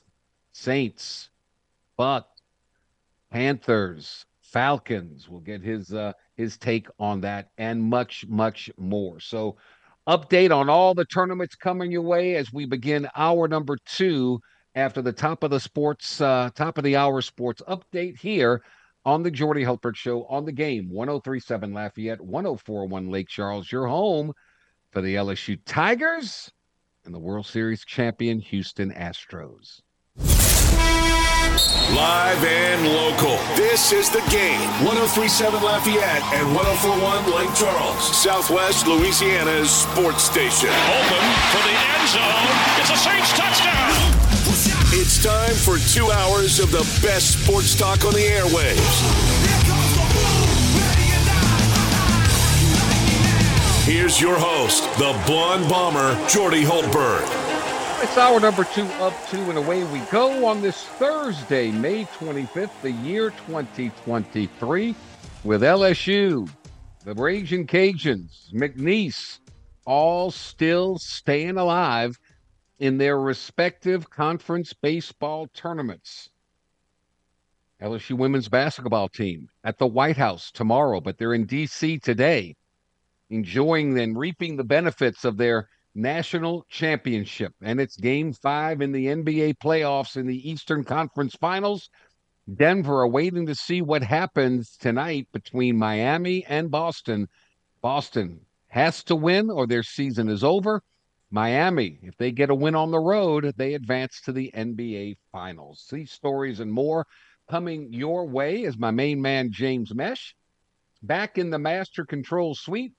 Saints, Buck, Panthers, Falcons. We'll get his uh, his take on that and much much more. So, update on all the tournaments coming your way as we begin hour number two after the top of the sports, uh, top of the hour sports update here on the Jordy Hultberg Show on the game 1037 Lafayette, 1041 Lake Charles, your home for the LSU Tigers and the World Series champion Houston Astros. Live and local. This is the game. 1037 Lafayette and 1041 Lake Charles, Southwest Louisiana's sports station. Open for the end zone. It's a Saints touchdown. It's time for two hours of the best sports talk on the airwaves. Here's your host, the blonde bomber, Jordy Hultberg. It's hour number two up two and away we go on this Thursday, May 25th, the year 2023, with LSU, the Raging Cajuns, McNeese, all still staying alive in their respective conference baseball tournaments. LSU women's basketball team at the White House tomorrow, but they're in D.C. today, enjoying and reaping the benefits of their national championship. And it's game five in the NBA playoffs in the Eastern Conference Finals. Denver are waiting to see what happens tonight between Miami and Boston. Boston has to win or their season is over. Miami, if they get a win on the road, they advance to the NBA Finals. These stories and more coming your way as my main man, James Mesh, back in the Master Control Suite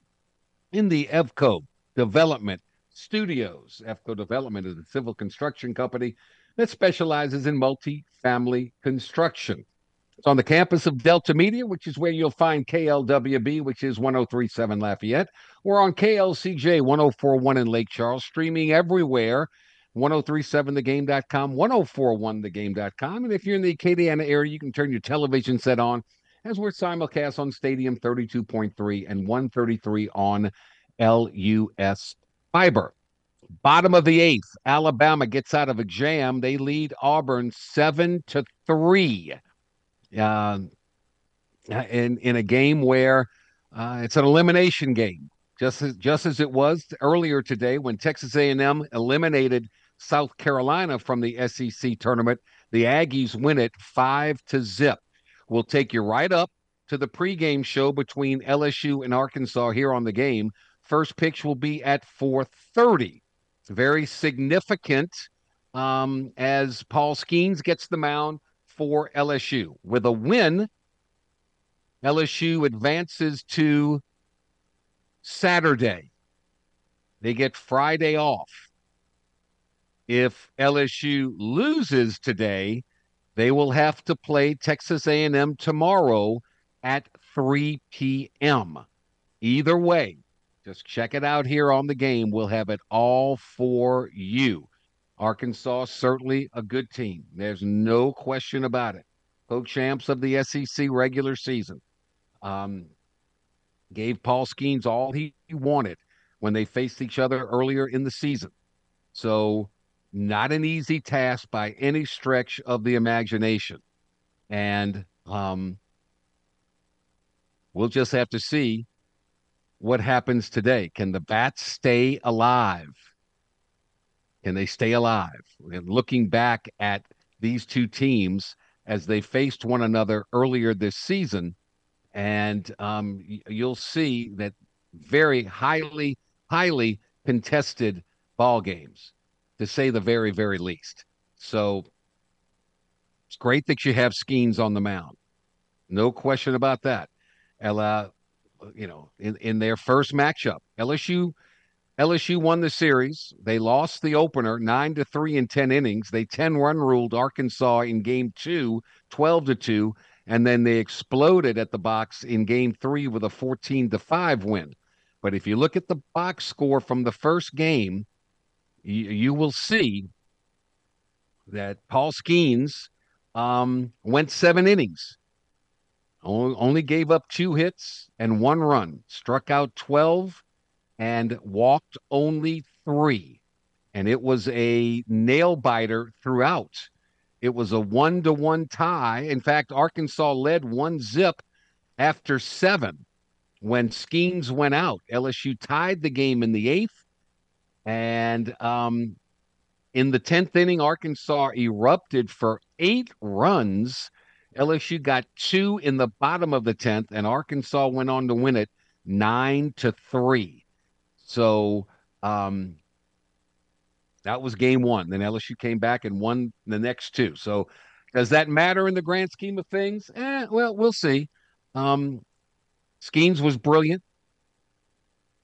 in the EVCO Development Studios. EVCO Development is a civil construction company that specializes in multi-family construction. It's on the campus of Delta Media, which is where you'll find KLWB, which is 1037 Lafayette. We're on KLCJ 1041 in Lake Charles, streaming everywhere. 1037thegame.com, 1041thegame.com. And if you're in the Acadiana area, you can turn your television set on as we're simulcast on Stadium 32.3 and 133 on LUS Fiber. Bottom of the eighth, Alabama gets out of a jam. They lead Auburn seven to three uh, in in a game where uh, it's an elimination game, just as just as it was earlier today when Texas A&M eliminated South Carolina from the SEC tournament. The Aggies win it five to zip. We'll take you right up to the pregame show between LSU and Arkansas here on the game. First pitch will be at 4:30. Very significant um, as Paul Skenes gets the mound for LSU. With a win, LSU advances to Saturday. They get Friday off. If LSU loses today, they will have to play Texas A&M tomorrow at 3 p.m. Either way, just check it out here on the game. We'll have it all for you. Arkansas, certainly a good team. There's no question about it. Co-champs of the SEC regular season. Um, gave Paul Skenes all he wanted when they faced each other earlier in the season. So, not an easy task by any stretch of the imagination. And um, we'll just have to see what happens today. Can the Bats stay alive? Can they stay alive? And looking back at these two teams as they faced one another earlier this season, and um, you'll see that very highly, highly contested ball games, to say the very, very least. So it's great that you have Skenes on the mound, no question about that. Ella, you know, in, in their first matchup, LSU LSU won the series. They lost the opener 9 to 3 in 10 innings. They 10 run ruled Arkansas in game 2, 12 to 2, and then they exploded at the box in game 3 with a 14 to 5 win. But if you look at the box score from the first game, you, you will see that Paul Skenes um, went seven innings, only, only gave up two hits and one run, struck out 12, and walked only three. And it was a nail biter throughout. It was a one to one tie. In fact, Arkansas led one zip after seven when Skenes went out. LSU tied the game in the eighth. And um, in the 10th inning, Arkansas erupted for eight runs. LSU got two in the bottom of the 10th, and Arkansas went on to win it nine to three. So um, that was game one. Then LSU came back and won the next two. So does that matter in the grand scheme of things? Eh, well, we'll see. Um, Skenes was brilliant.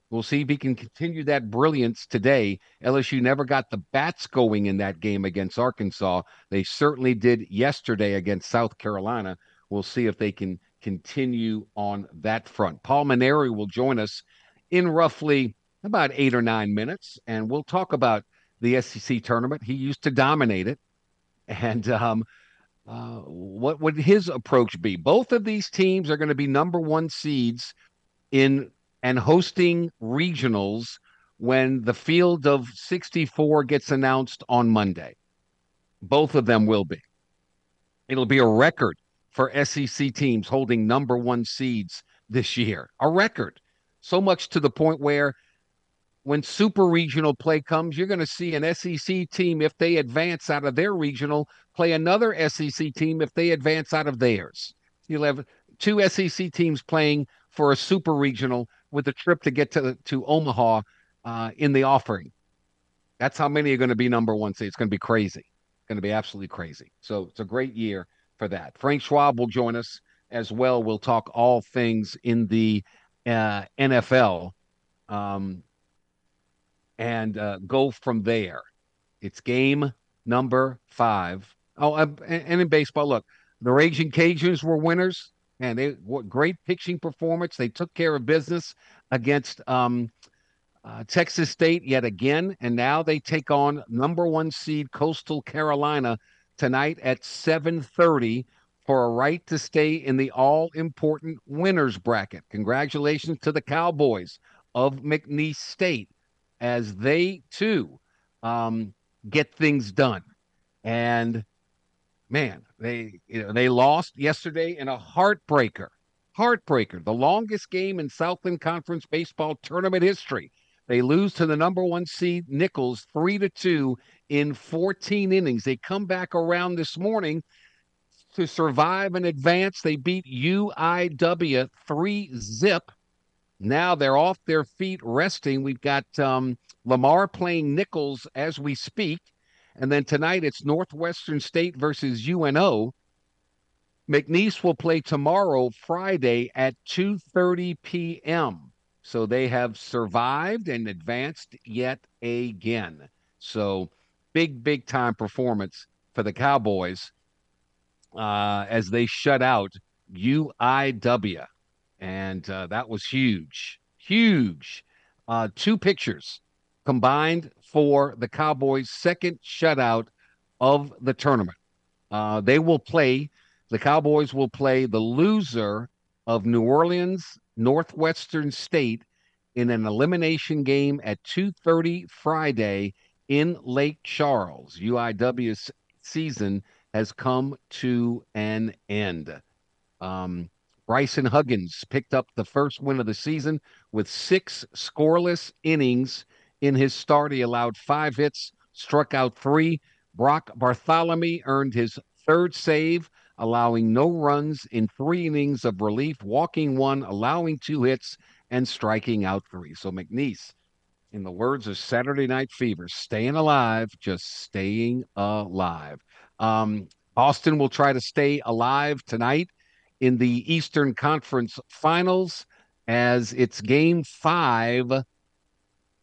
We'll see if he can continue that brilliance today. LSU never got the bats going in that game against Arkansas. They certainly did yesterday against South Carolina. We'll see if they can continue on that front. Paul Mainieri will join us in roughly about eight or nine minutes, and we'll talk about the SEC tournament. He used to dominate it. And um, uh, what would his approach be? Both of these teams are going to be number one seeds in and hosting regionals when the field of 64 gets announced on Monday. Both of them will be. It'll be a record for SEC teams holding number one seeds this year. A record. So much to the point where when super regional play comes, you're going to see an SEC team, if they advance out of their regional, play another SEC team if they advance out of theirs. You'll have two SEC teams playing for a super regional with a trip to get to to Omaha uh, in the offering. That's how many are going to be number one seed. It's going to be crazy. It's going to be absolutely crazy. So it's a great year for that. Frank Schwab will join us as well. We'll talk all things in the uh, NFL um, and uh, go from there. It's game number five. Oh, uh, and in baseball, look, the Raging Cajuns were winners and they what great pitching performance. They took care of business against um, uh, Texas State yet again, and now they take on number one seed Coastal Carolina tonight at 7:30 for a right to stay in the all-important winners bracket. Congratulations to the Cowboys of McNeese State as they too um, get things done. And man, they you know they lost yesterday in a heartbreaker. Heartbreaker, the longest game in Southland Conference baseball tournament history. They lose to the number one seed Nicholls three to two in 14 innings. They come back around this morning to survive and advance. They beat UIW three zip. Now they're off their feet resting. We've got um, Lamar playing Nicholls as we speak. And then tonight it's Northwestern State versus UNO. McNeese will play tomorrow, Friday at 2:30 p.m. So they have survived and advanced yet again. So big, big time performance for the Cowboys uh, as they shut out UIW, and uh, that was huge, huge. Uh, two pictures combined for the Cowboys' second shutout of the tournament. Uh, they will play, the Cowboys will play the loser of New Orleans Northwestern State in an elimination game at 2:30 Friday in Lake Charles. UIW's season has come to an end. Um, Bryson Huggins picked up the first win of the season with six scoreless innings in his start, he allowed five hits, struck out three. Brock Bartholomew earned his third save, allowing no runs in three innings of relief, walking one, allowing two hits, and striking out three. So McNeese, in the words of Saturday Night Fever, staying alive, just staying alive. Um, Boston will try to stay alive tonight in the Eastern Conference Finals as it's game five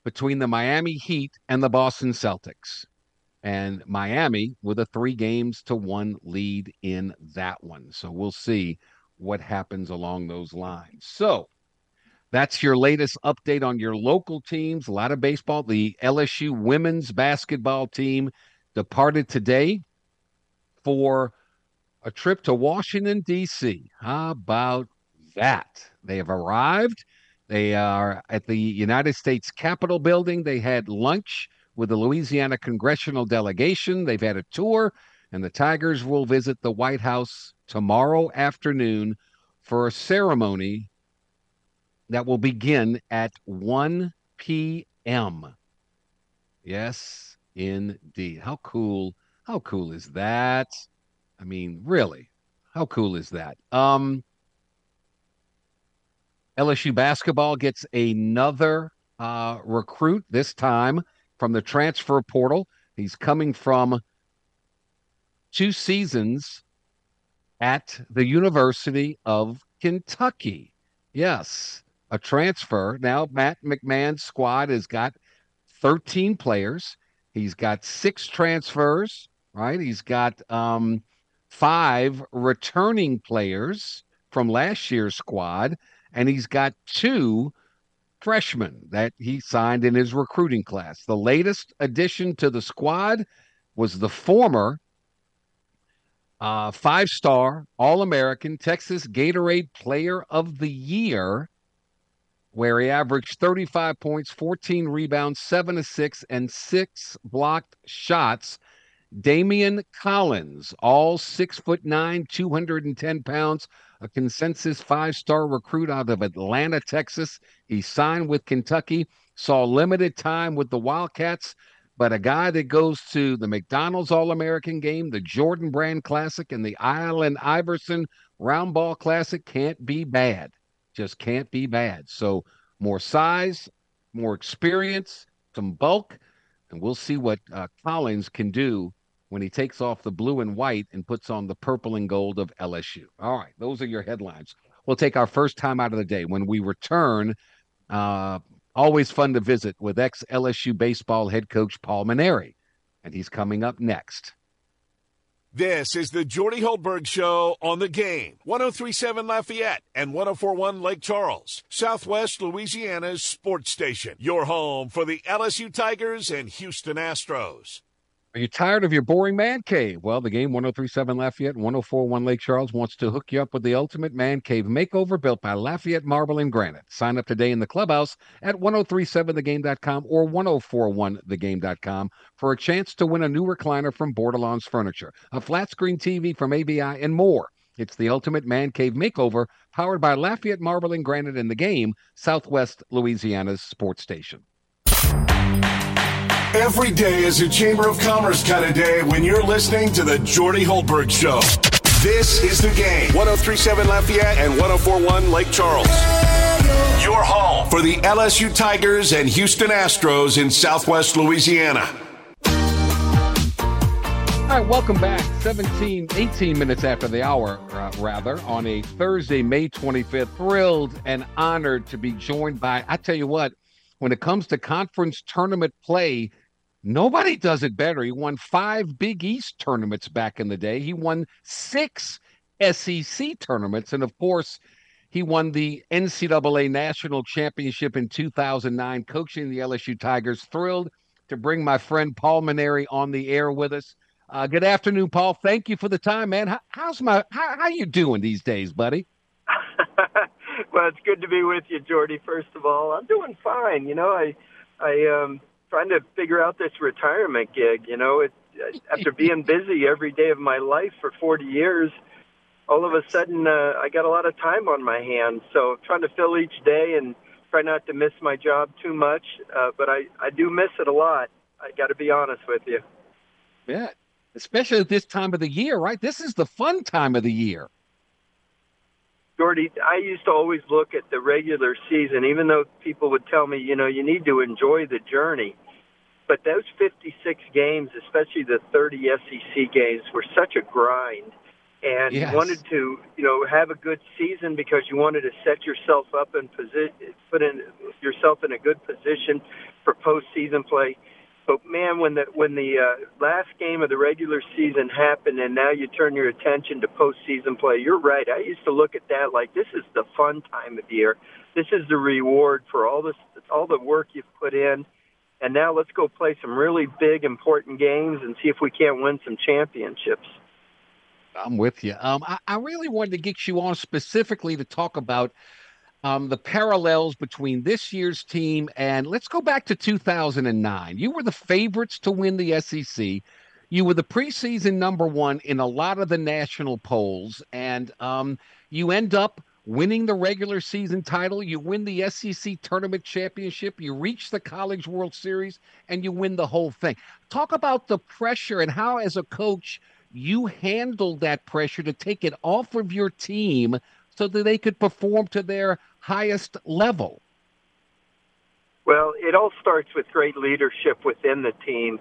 between the Miami Heat and the Boston Celtics. And Miami with a three games to one lead in that one. So we'll see what happens along those lines. So That's your latest update on your local teams. A lot of baseball. The LSU women's basketball team departed today for a trip to Washington, D.C. How about that? They have arrived. They are at the United States Capitol building. They had lunch with the Louisiana congressional delegation. They've had a tour, and the Tigers will visit the White House tomorrow afternoon for a ceremony that will begin at 1 p.m. Yes, indeed. How cool. How cool is that? I mean, really, how cool is that? Um, LSU basketball gets another uh, recruit, this time from the transfer portal. He's coming from two seasons at the University of Kentucky. Yes, a transfer. Now, Matt McMahon's squad has got 13 players. He's got six transfers, right? He's got um, five returning players from last year's squad, and he's got two freshmen that he signed in his recruiting class. The latest addition to the squad was the former uh, five star All American Texas Gatorade Player of the Year, where he averaged 35 points, 14 rebounds, seven assists, and six blocked shots Daimion Collins, all six foot nine, 210 pounds, a consensus five star recruit out of Atlanta, Texas. He signed with Kentucky, saw limited time with the Wildcats, but a guy that goes to the McDonald's All American game, the Jordan Brand Classic, and the Allen Iverson Round Ball Classic can't be bad. Just can't be bad. So, more size, more experience, some bulk, and we'll see what uh, Collins can do when he takes off the blue and white and puts on the purple and gold of LSU. All right, those are your headlines. We'll take our first time out of the day. When we return, uh, always fun to visit with ex LSU baseball head coach Paul Mainieri, and he's coming up next. This is the Jordy Hultberg Show on the game. 1037 Lafayette and 1041 Lake Charles, Southwest Louisiana's sports station. Your home for the LSU Tigers and Houston Astros. Are you tired of your boring man cave? Well, the game 1037 Lafayette and 1041 Lake Charles wants to hook you up with the ultimate man cave makeover built by Lafayette Marble and Granite. Sign up today in the clubhouse at 1037thegame.com or 1041thegame.com for a chance to win a new recliner from Bordelon's Furniture, a flat screen TV from ABI, and more. It's the ultimate man cave makeover powered by Lafayette Marble and Granite in the game, Southwest Louisiana's sports station. Every day is a Chamber of Commerce kind of day when you're listening to the Jordy Hultberg Show. This is the game. 1037 Lafayette and 1041 Lake Charles. Your home for the LSU Tigers and Houston Astros in Southwest Louisiana. All right, welcome back. 17, 18 minutes after the hour, uh, rather, on a Thursday, May 25th. Thrilled and honored to be joined by, I tell you what, when it comes to conference tournament play, Nobody does it better. He won five Big East tournaments back in the day. He won six SEC tournaments. And of course, he won the NCAA National Championship in 2009, coaching the LSU Tigers. Thrilled to bring my friend Paul Mainieri on the air with us. Uh, good afternoon, Paul. Thank you for the time, man. How, how's my how, how you doing these days, buddy? *laughs* well, it's good to be with you, Jordy. First of all, I'm doing fine. You know, I I um trying to figure out this retirement gig. You know, it, after being *laughs* busy every day of my life for 40 years, all of a sudden uh, I got a lot of time on my hands. So trying to fill each day and try not to miss my job too much. Uh, but I, I do miss it a lot. I got to be honest with you. Yeah, especially at this time of the year, right? This is the fun time of the year. Jordy, I used to always look at the regular season, even though people would tell me, you know, you need to enjoy the journey. But those 56 games, especially the 30 SEC games, were such a grind. And yes. you wanted to, you know, have a good season because you wanted to set yourself up in position, put in yourself in a good position for postseason play. But man, when the when the uh, last game of the regular season happened, and now you turn your attention to postseason play, you're right. I used to look at that like this is the fun time of year. This is the reward for all this, all the work you've put in, and now let's go play some really big, important games and see if we can't win some championships. I'm with you. Um, I, I really wanted to get you on specifically to talk about um, the parallels between this year's team and let's go back to 2009. You were the favorites to win the SEC. You were the preseason number one in a lot of the national polls, and um, you end up winning the regular season title. You win the SEC tournament championship. You reach the College World Series, and you win the whole thing. Talk about the pressure and how, as a coach, you handled that pressure to take it off of your team so that they could perform to their highest level? Well, it all starts with great leadership within the team,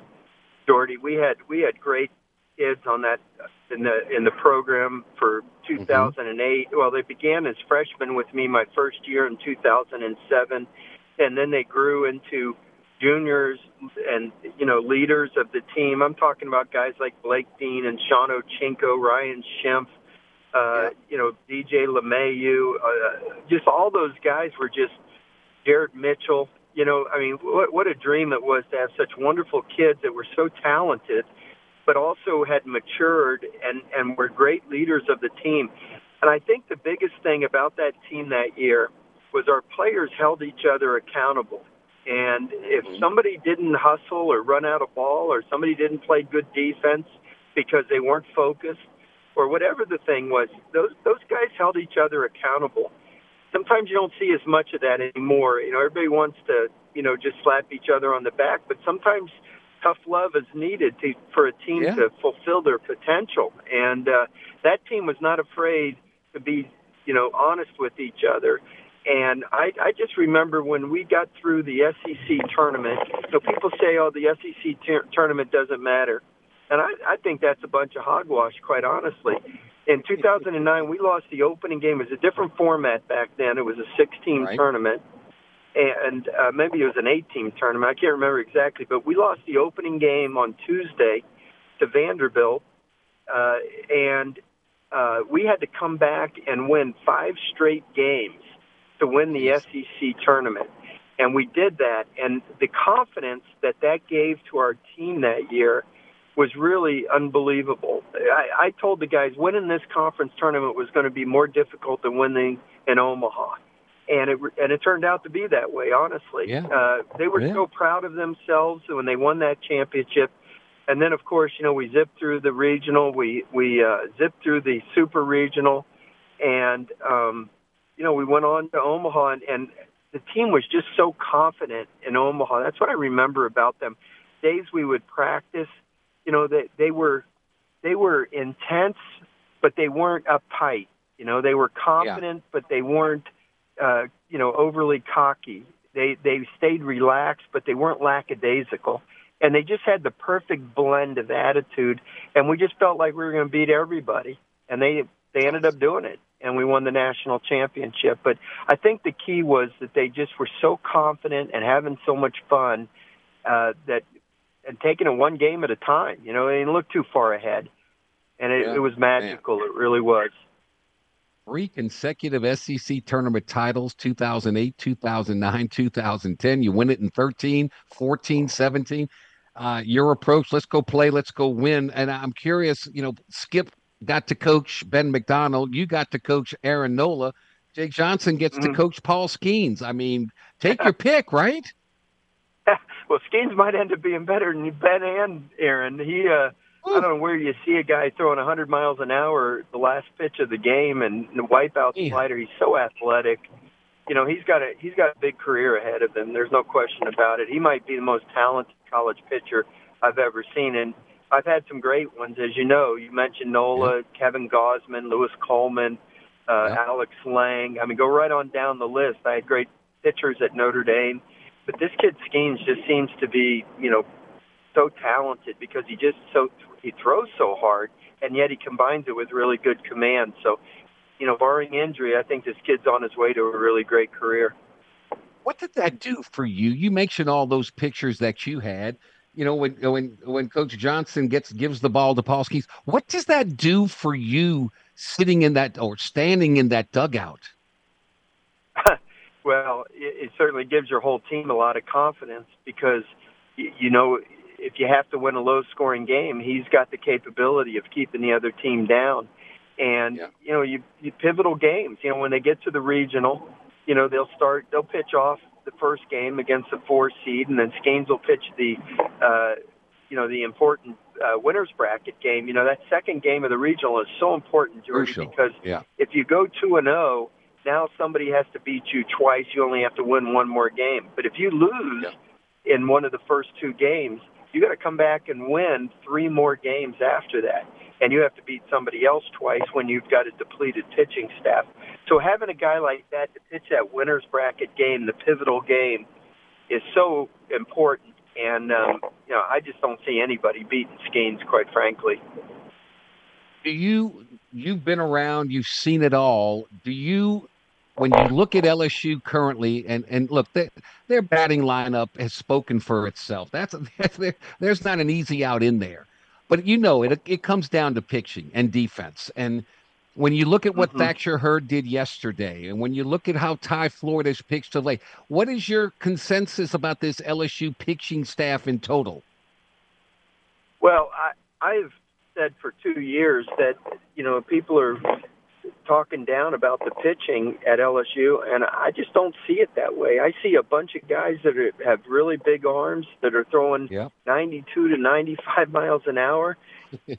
Jordy. We had we had great kids on that in the in the program for 2008. Mm-hmm. Well, they began as freshmen with me my first year in 2007, and then they grew into juniors and you know leaders of the team. I'm talking about guys like Blake Dean and Sean Ochinko, Ryan Schimpf, uh, you know, DJ LeMahieu, uh, just all those guys were just Jared Mitchell. You know, I mean, what, what a dream it was to have such wonderful kids that were so talented, but also had matured and, and were great leaders of the team. And I think the biggest thing about that team that year was our players held each other accountable. And if mm-hmm. somebody didn't hustle or run out of ball or somebody didn't play good defense because they weren't focused, or whatever the thing was, those those guys held each other accountable. Sometimes you don't see as much of that anymore. You know, everybody wants to, you know, just slap each other on the back, but sometimes tough love is needed to for a team yeah. to fulfill their potential. And uh, that team was not afraid to be, you know, honest with each other. And I, I just remember when we got through the SEC tournament. So people say, "Oh, the SEC t- tournament doesn't matter." And I, I think that's a bunch of hogwash, quite honestly. In 2009, we lost the opening game. It was a different format back then. It was a 16 right. tournament, and uh, maybe it was an eight-team tournament. I can't remember exactly, but we lost the opening game on Tuesday to Vanderbilt, uh, and uh, we had to come back and win five straight games to win the SEC tournament. And we did that, and the confidence that that gave to our team that year – was really unbelievable. I, I told the guys winning this conference tournament was going to be more difficult than winning in Omaha, and it and it turned out to be that way. Honestly, yeah. uh, they were yeah. so proud of themselves when they won that championship. And then, of course, you know, we zipped through the regional, we we uh, zipped through the super regional, and um, you know, we went on to Omaha, and, and the team was just so confident in Omaha. That's what I remember about them. Days we would practice you know, they they were they were intense, but they weren't uptight. You know, they were confident, yeah. but they weren't, uh, you know, overly cocky. They they stayed relaxed, but they weren't lackadaisical, and they just had the perfect blend of attitude. And we just felt like we were going to beat everybody, and they they ended up doing it, and we won the national championship. But I think the key was that they just were so confident and having so much fun uh, that and taking it one game at a time. You know, they didn't look too far ahead, and it, yeah, it was magical. Man. It really was. Three consecutive SEC tournament titles 2008, 2009, 2010. You win it in 13, 14, 17. Uh, your approach, let's go play, let's go win. And I'm curious, you know, Skip got to coach Ben McDonald. You got to coach Aaron Nola. Jake Johnson gets mm-hmm. to coach Paul Skenes. I mean, take your pick, right? *laughs* well, Skenes might end up being better than Ben and Aaron. He, uh, I don't know where you see a guy throwing 100 miles an hour the last pitch of the game and, and wipe out the slider. He's so athletic. You know, he's got a he's got a big career ahead of him. There's no question about it. He might be the most talented college pitcher I've ever seen, and I've had some great ones, as you know. You mentioned Nola, yeah. Kevin Gausman, Louis Coleman, uh, yeah. Alex Lange. I mean, go right on down the list. I had great pitchers at Notre Dame. But this kid Skenes just seems to be, you know, so talented because he just so he throws so hard, and yet he combines it with really good command. So, you know, barring injury, I think this kid's on his way to a really great career. What did that do for you? You mentioned all those pictures that you had. you know, when when when Coach Johnson gets gives the ball to Paul Skenes, what does that do for you sitting in that or standing in that dugout? *laughs* well, it, it certainly gives your whole team a lot of confidence because you know if you have to win a low scoring game, he's got the capability of keeping the other team down. And yeah. you know, you, you pivotal games. You know, when they get to the regional, you know they'll start they'll pitch off the first game against the four seed, and then Skenes will pitch the uh, you know the important uh, winners bracket game. You know that second game of the regional is so important, George, because yeah. if you go two and zero, oh, now somebody has to beat you twice. You only have to win one more game. But if you lose yeah. in one of the first two games, you got to come back and win three more games after that and you have to beat somebody else twice when you've got a depleted pitching staff. So having a guy like that to pitch that winners bracket game, the pivotal game, is so important. And um, you know, I just don't see anybody beating Skenes, quite frankly. Do you? You've been around. You've seen it all. Do you? When you look at LSU currently, and and look, they, their batting lineup has spoken for itself. That's, *laughs* that's there's not an easy out in there. But you know, it it comes down to pitching and defense. And when you look at what mm-hmm. Thatcher Hurd did yesterday, and when you look at how Ty Floyd's pitched today, what is your consensus about this LSU pitching staff in total? Well, I, I've said for two years that you know people are talking down about the pitching at LSU, and I just don't see it that way. I see a bunch of guys that are, have really big arms that are throwing yep. 92 to 95 *laughs* miles an hour.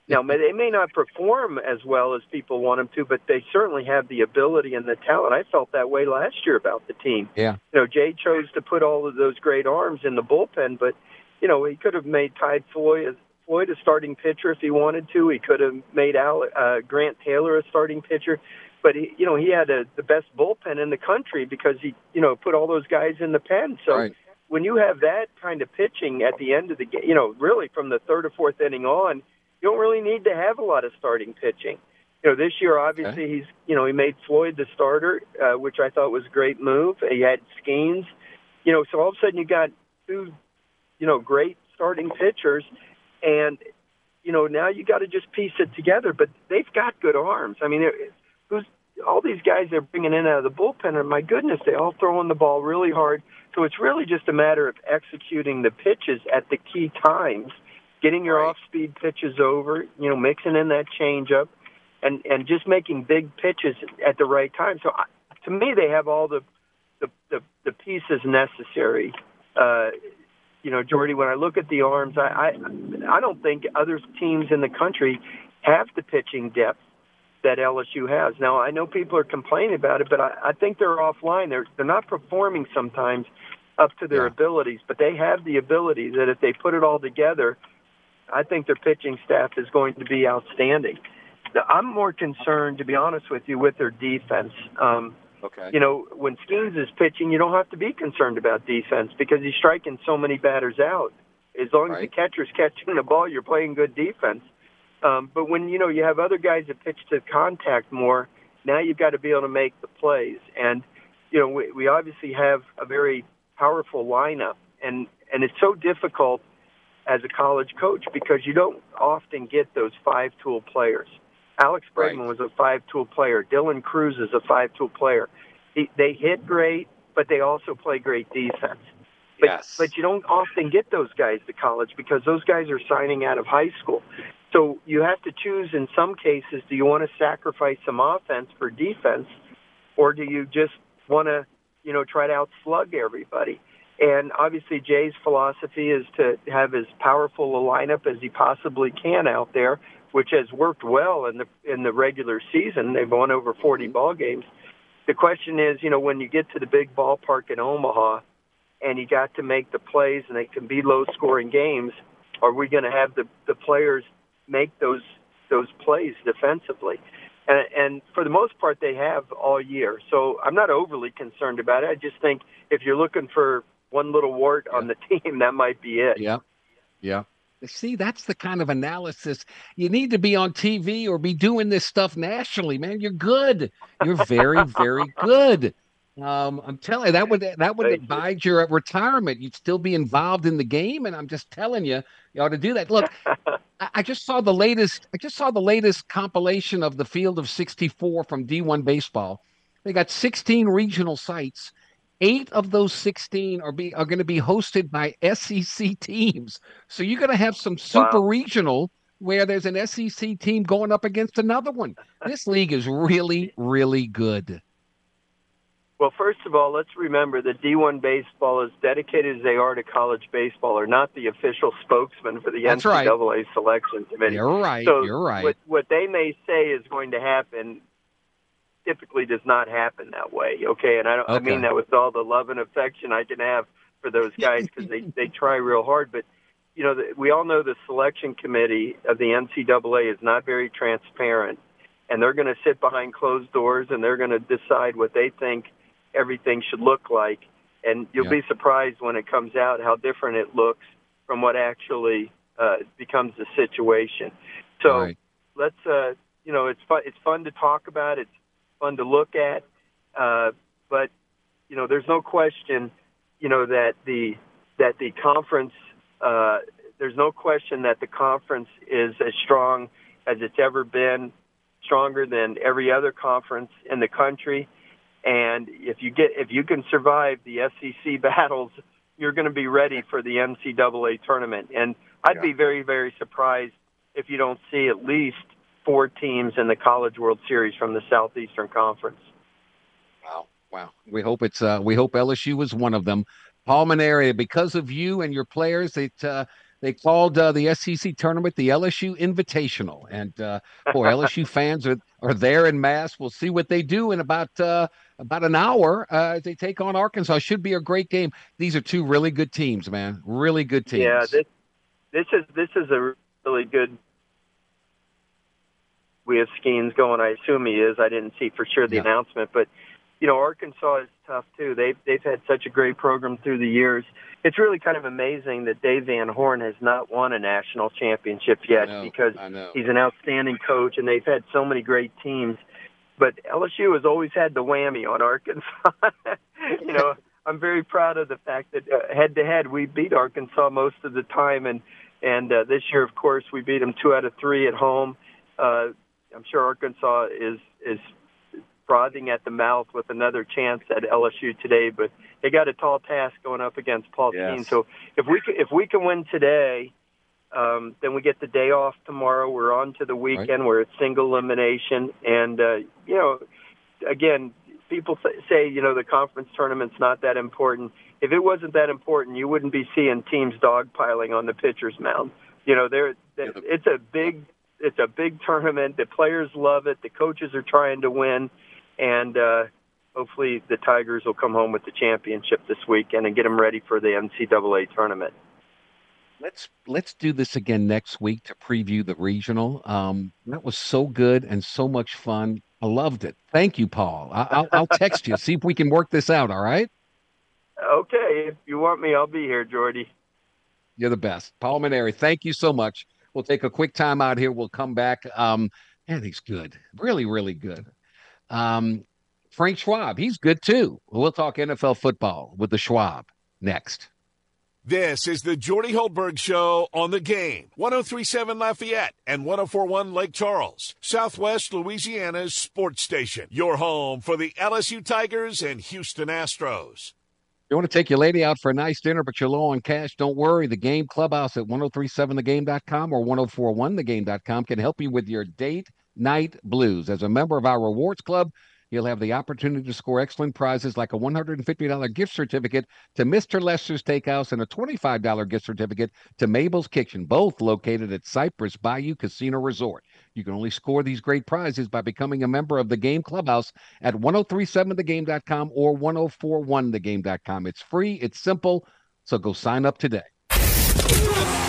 now, they may not perform as well as people want them to, but they certainly have the ability and the talent. I felt that way last year about the team. Yeah. You know, Jay chose to put all of those great arms in the bullpen, but you know, he could have made Ty Floyd Floyd a starting pitcher if he wanted to. He could have made Al, uh, Grant Taylor a starting pitcher, but he, you know, he had a, the best bullpen in the country because he, you know, put all those guys in the pen. So right. when you have that kind of pitching at the end of the game, you know, really from the third or fourth inning on, you don't really need to have a lot of starting pitching. You know, this year obviously okay. he's, you know, he made Floyd the starter, uh, which I thought was a great move. He had Skenes, you know, so all of a sudden you got two, you know, great starting pitchers and you know now you got to just piece it together. But they've got good arms. I mean, who's all these guys they're bringing in out of the bullpen? And my goodness, they all throwing the ball really hard. So it's really just a matter of executing the pitches at the key times, getting your right. off-speed pitches over, you know, mixing in that changeup, and and just making big pitches at the right time. So I, to me, they have all the the the, the pieces necessary uh, you know, Jordy, when I look at the arms, I, I I don't think other teams in the country have the pitching depth that LSU has. Now I know people are complaining about it, but I, I think they're offline. They're they're not performing sometimes up to their yeah. abilities, but they have the ability that if they put it all together, I think their pitching staff is going to be outstanding. I'm more concerned, to be honest with you, with their defense. Um, Okay. You know, when Skenes is pitching, you don't have to be concerned about defense because he's striking so many batters out. As long right. as the catcher's catching the ball, you're playing good defense. Um, but when you know you have other guys that pitch to contact more, now you've got to be able to make the plays. And you know, we, we obviously have a very powerful lineup, and and it's so difficult as a college coach because you don't often get those five tool players. Alex Bregman right. was a five-tool player. Dylan Crews is a five-tool player. He, they hit great, but they also play great defense. But, yes. but you don't often get those guys to college because those guys are signing out of high school. So you have to choose in some cases do you want to sacrifice some offense for defense or do you just want to, you know, try to outslug everybody? And obviously Jay's philosophy is to have as powerful a lineup as he possibly can out there which has worked well in the in the regular season. They've won over 40 mm-hmm. ball games. The question is, you know, when you get to the big ballpark in Omaha, and you got to make the plays, and they can be low-scoring games, are we going to have the the players make those those plays defensively? And, and for the most part, they have all year. So I'm not overly concerned about it. I just think if you're looking for one little wart yeah. on the *laughs* team, that might be it. Yeah, yeah. See, that's the kind of analysis you need to be on TV or be doing this stuff nationally, man. You're good. You're very, very good. Um, I'm telling you that would that would Thank abide your retirement. You'd still be involved in the game, and I'm just telling you, you ought to do that. Look, I, I just saw the latest. I just saw the latest compilation of the Field of 64 from D1 Baseball. They got 16 regional sites. Eight of those 16 are be are going to be hosted by SEC teams. So you're going to have some super Wow. regional where there's an SEC team going up against another one. This league is really, really good. Well, first of all, let's remember that D1 baseball, as dedicated as they are to college baseball, are not the official spokesman for the That's right. NCAA selection committee. You're right. So you're right. What, what they may say is going to happen typically does not happen that way. Okay, and I don't. I Okay. mean that with all the love and affection I can have for those guys because they they try real hard. But you know, the, we all know the selection committee of the NCAA is not very transparent, and they're going to sit behind closed doors and they're going to decide what they think everything should look like. And you'll Yeah. be surprised when it comes out how different it looks from what actually uh, becomes the situation. So Right. let's uh you know it's fun it's fun to talk about it's fun to look at. Uh but you know there's no question you know that the that the conference uh there's no question that the conference is as strong as it's ever been stronger than every other conference in the country. And if you get if you can survive the SEC *laughs* battles you're going to be ready for the NCAA tournament. And I'd be very very surprised if you don't see at least four teams in the College World Series from the Southeastern Conference. Wow. Wow. We hope it's uh we hope LSU is one of them. Paul Mainieri, because of you and your players, it uh they called uh, the SEC tournament the LSU Invitational, and uh, boy, LSU *laughs* fans are, are there in mass. We'll see what they do in about uh, about an hour uh, as they take on Arkansas. Should be a great game. These are two really good teams, man. Really good teams. Yeah, this this is this is a really good. We have Skenes going. I assume he is. I didn't see for sure the Yeah. announcement, but you know Arkansas is tough too. They've they've had such a great program through the years. It's really kind of amazing that Dave Van Horn has not won a national championship yet know, because he's an outstanding coach and they've had so many great teams. But LSU has always had the whammy on Arkansas. *laughs* you know, *laughs* I'm very proud of the fact that head to head we beat Arkansas most of the time, and and uh, this year, of course, we beat them two out of three at home. Uh, I'm sure Arkansas is is frothing at the mouth with another chance at LSU today, but they got a tall task going up against Paul Yes. Steen. So if we can, if we can win today, um, then we get the day off tomorrow. We're on to the weekend. We're at single elimination, and uh, you know, again, people say, you know the conference tournament's not that important. If it wasn't that important, you wouldn't be seeing teams dogpiling on the pitcher's mound. You know, there it's a big it's a big tournament. The players love it. The coaches are trying to win, and uh, hopefully the Tigers will come home with the championship this weekend and get them ready for the NCAA tournament. Let's let's do this again next week to preview the regional. Um, that was so good and so much fun. I loved it. Thank you, Paul. I, I'll, I'll text you see if we can work this out. All right. Okay, if you want me, I'll be here, Jordy. You're the best, Paul Mainieri. Thank you so much. We'll take a quick time out here. We'll come back. Um, and he's good, really, really good. Um, Frank Schwab, he's good too. We'll talk NFL football with the Schwab next. This is the Jordy Hultberg Show on the game. 1037 Lafayette and 1041 Lake Charles, Southwest Louisiana's sports station. Your home for the LSU Tigers and Houston Astros. You want to take your lady out for a nice dinner, but you're low on cash? Don't worry. The Game Clubhouse at 1037thegame.com or 1041thegame.com can help you with your date night blues. As a member of our rewards club, you'll have the opportunity to score excellent prizes like a $150 gift certificate to Mr. Lester's Steakhouse and a $25 gift certificate to Mabel's Kitchen, both located at Cypress Bayou Casino Resort. You can only score these great prizes by becoming a member of the Game Clubhouse at 1037thegame.com or 1041thegame.com. It's free, it's simple, so go sign up today.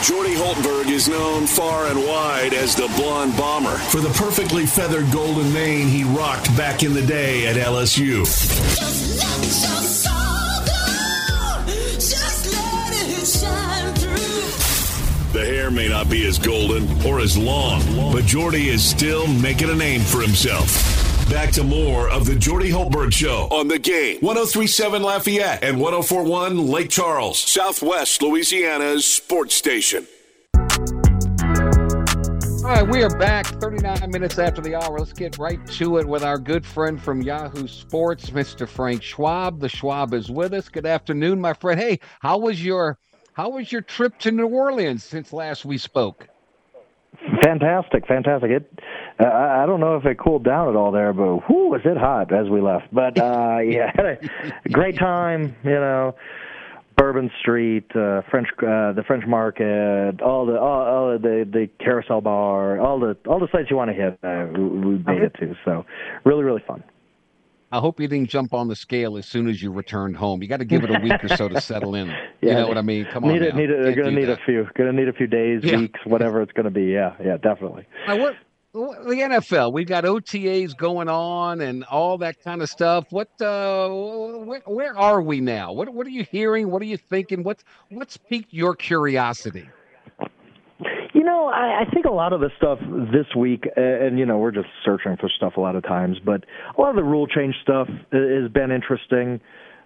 Jordy Hultberg is known far and wide as the Blonde Bomber for the perfectly feathered golden mane he rocked back in the day at LSU. May not be as golden or as long, but Jordy is still making a name for himself. Back to more of the Jordy Hultberg Show on the game. 1037 Lafayette and 1041 Lake Charles, Southwest Louisiana's sports station. All right, we are back 39 minutes after the hour. Let's get right to it with our good friend from Yahoo Sports, Mr. Frank Schwab. The Schwab is with us. Good afternoon, my friend. Hey, how was your how was your trip to New Orleans since last we spoke? Fantastic, fantastic. It, uh, I don't know if it cooled down at all there, but whoo, was it hot as we left. But uh, *laughs* yeah, *laughs* great time. You know, Bourbon Street, uh, French, uh, the French Market, all the all, all the the Carousel Bar, all the all the sites you want to hit. Uh, we, we made it to. So really, really fun. I hope you didn't jump on the scale as soon as you returned home. You got to give it a week or so to *laughs* settle in. yeah, you know what I mean? Come need on. It, need it, They're going to need that. a few. Going to need a few days, yeah. weeks, whatever it's going to be. Yeah, yeah, definitely. The NFL, we've got OTAs going on and all that kind of stuff. What, uh, where, where are we now? What, what are you hearing? What are you thinking? What's, what's piqued your curiosity? You know, I, I think a lot of the stuff this week, and you know, we're just searching for stuff a lot of times, but a lot of the rule change stuff has been interesting.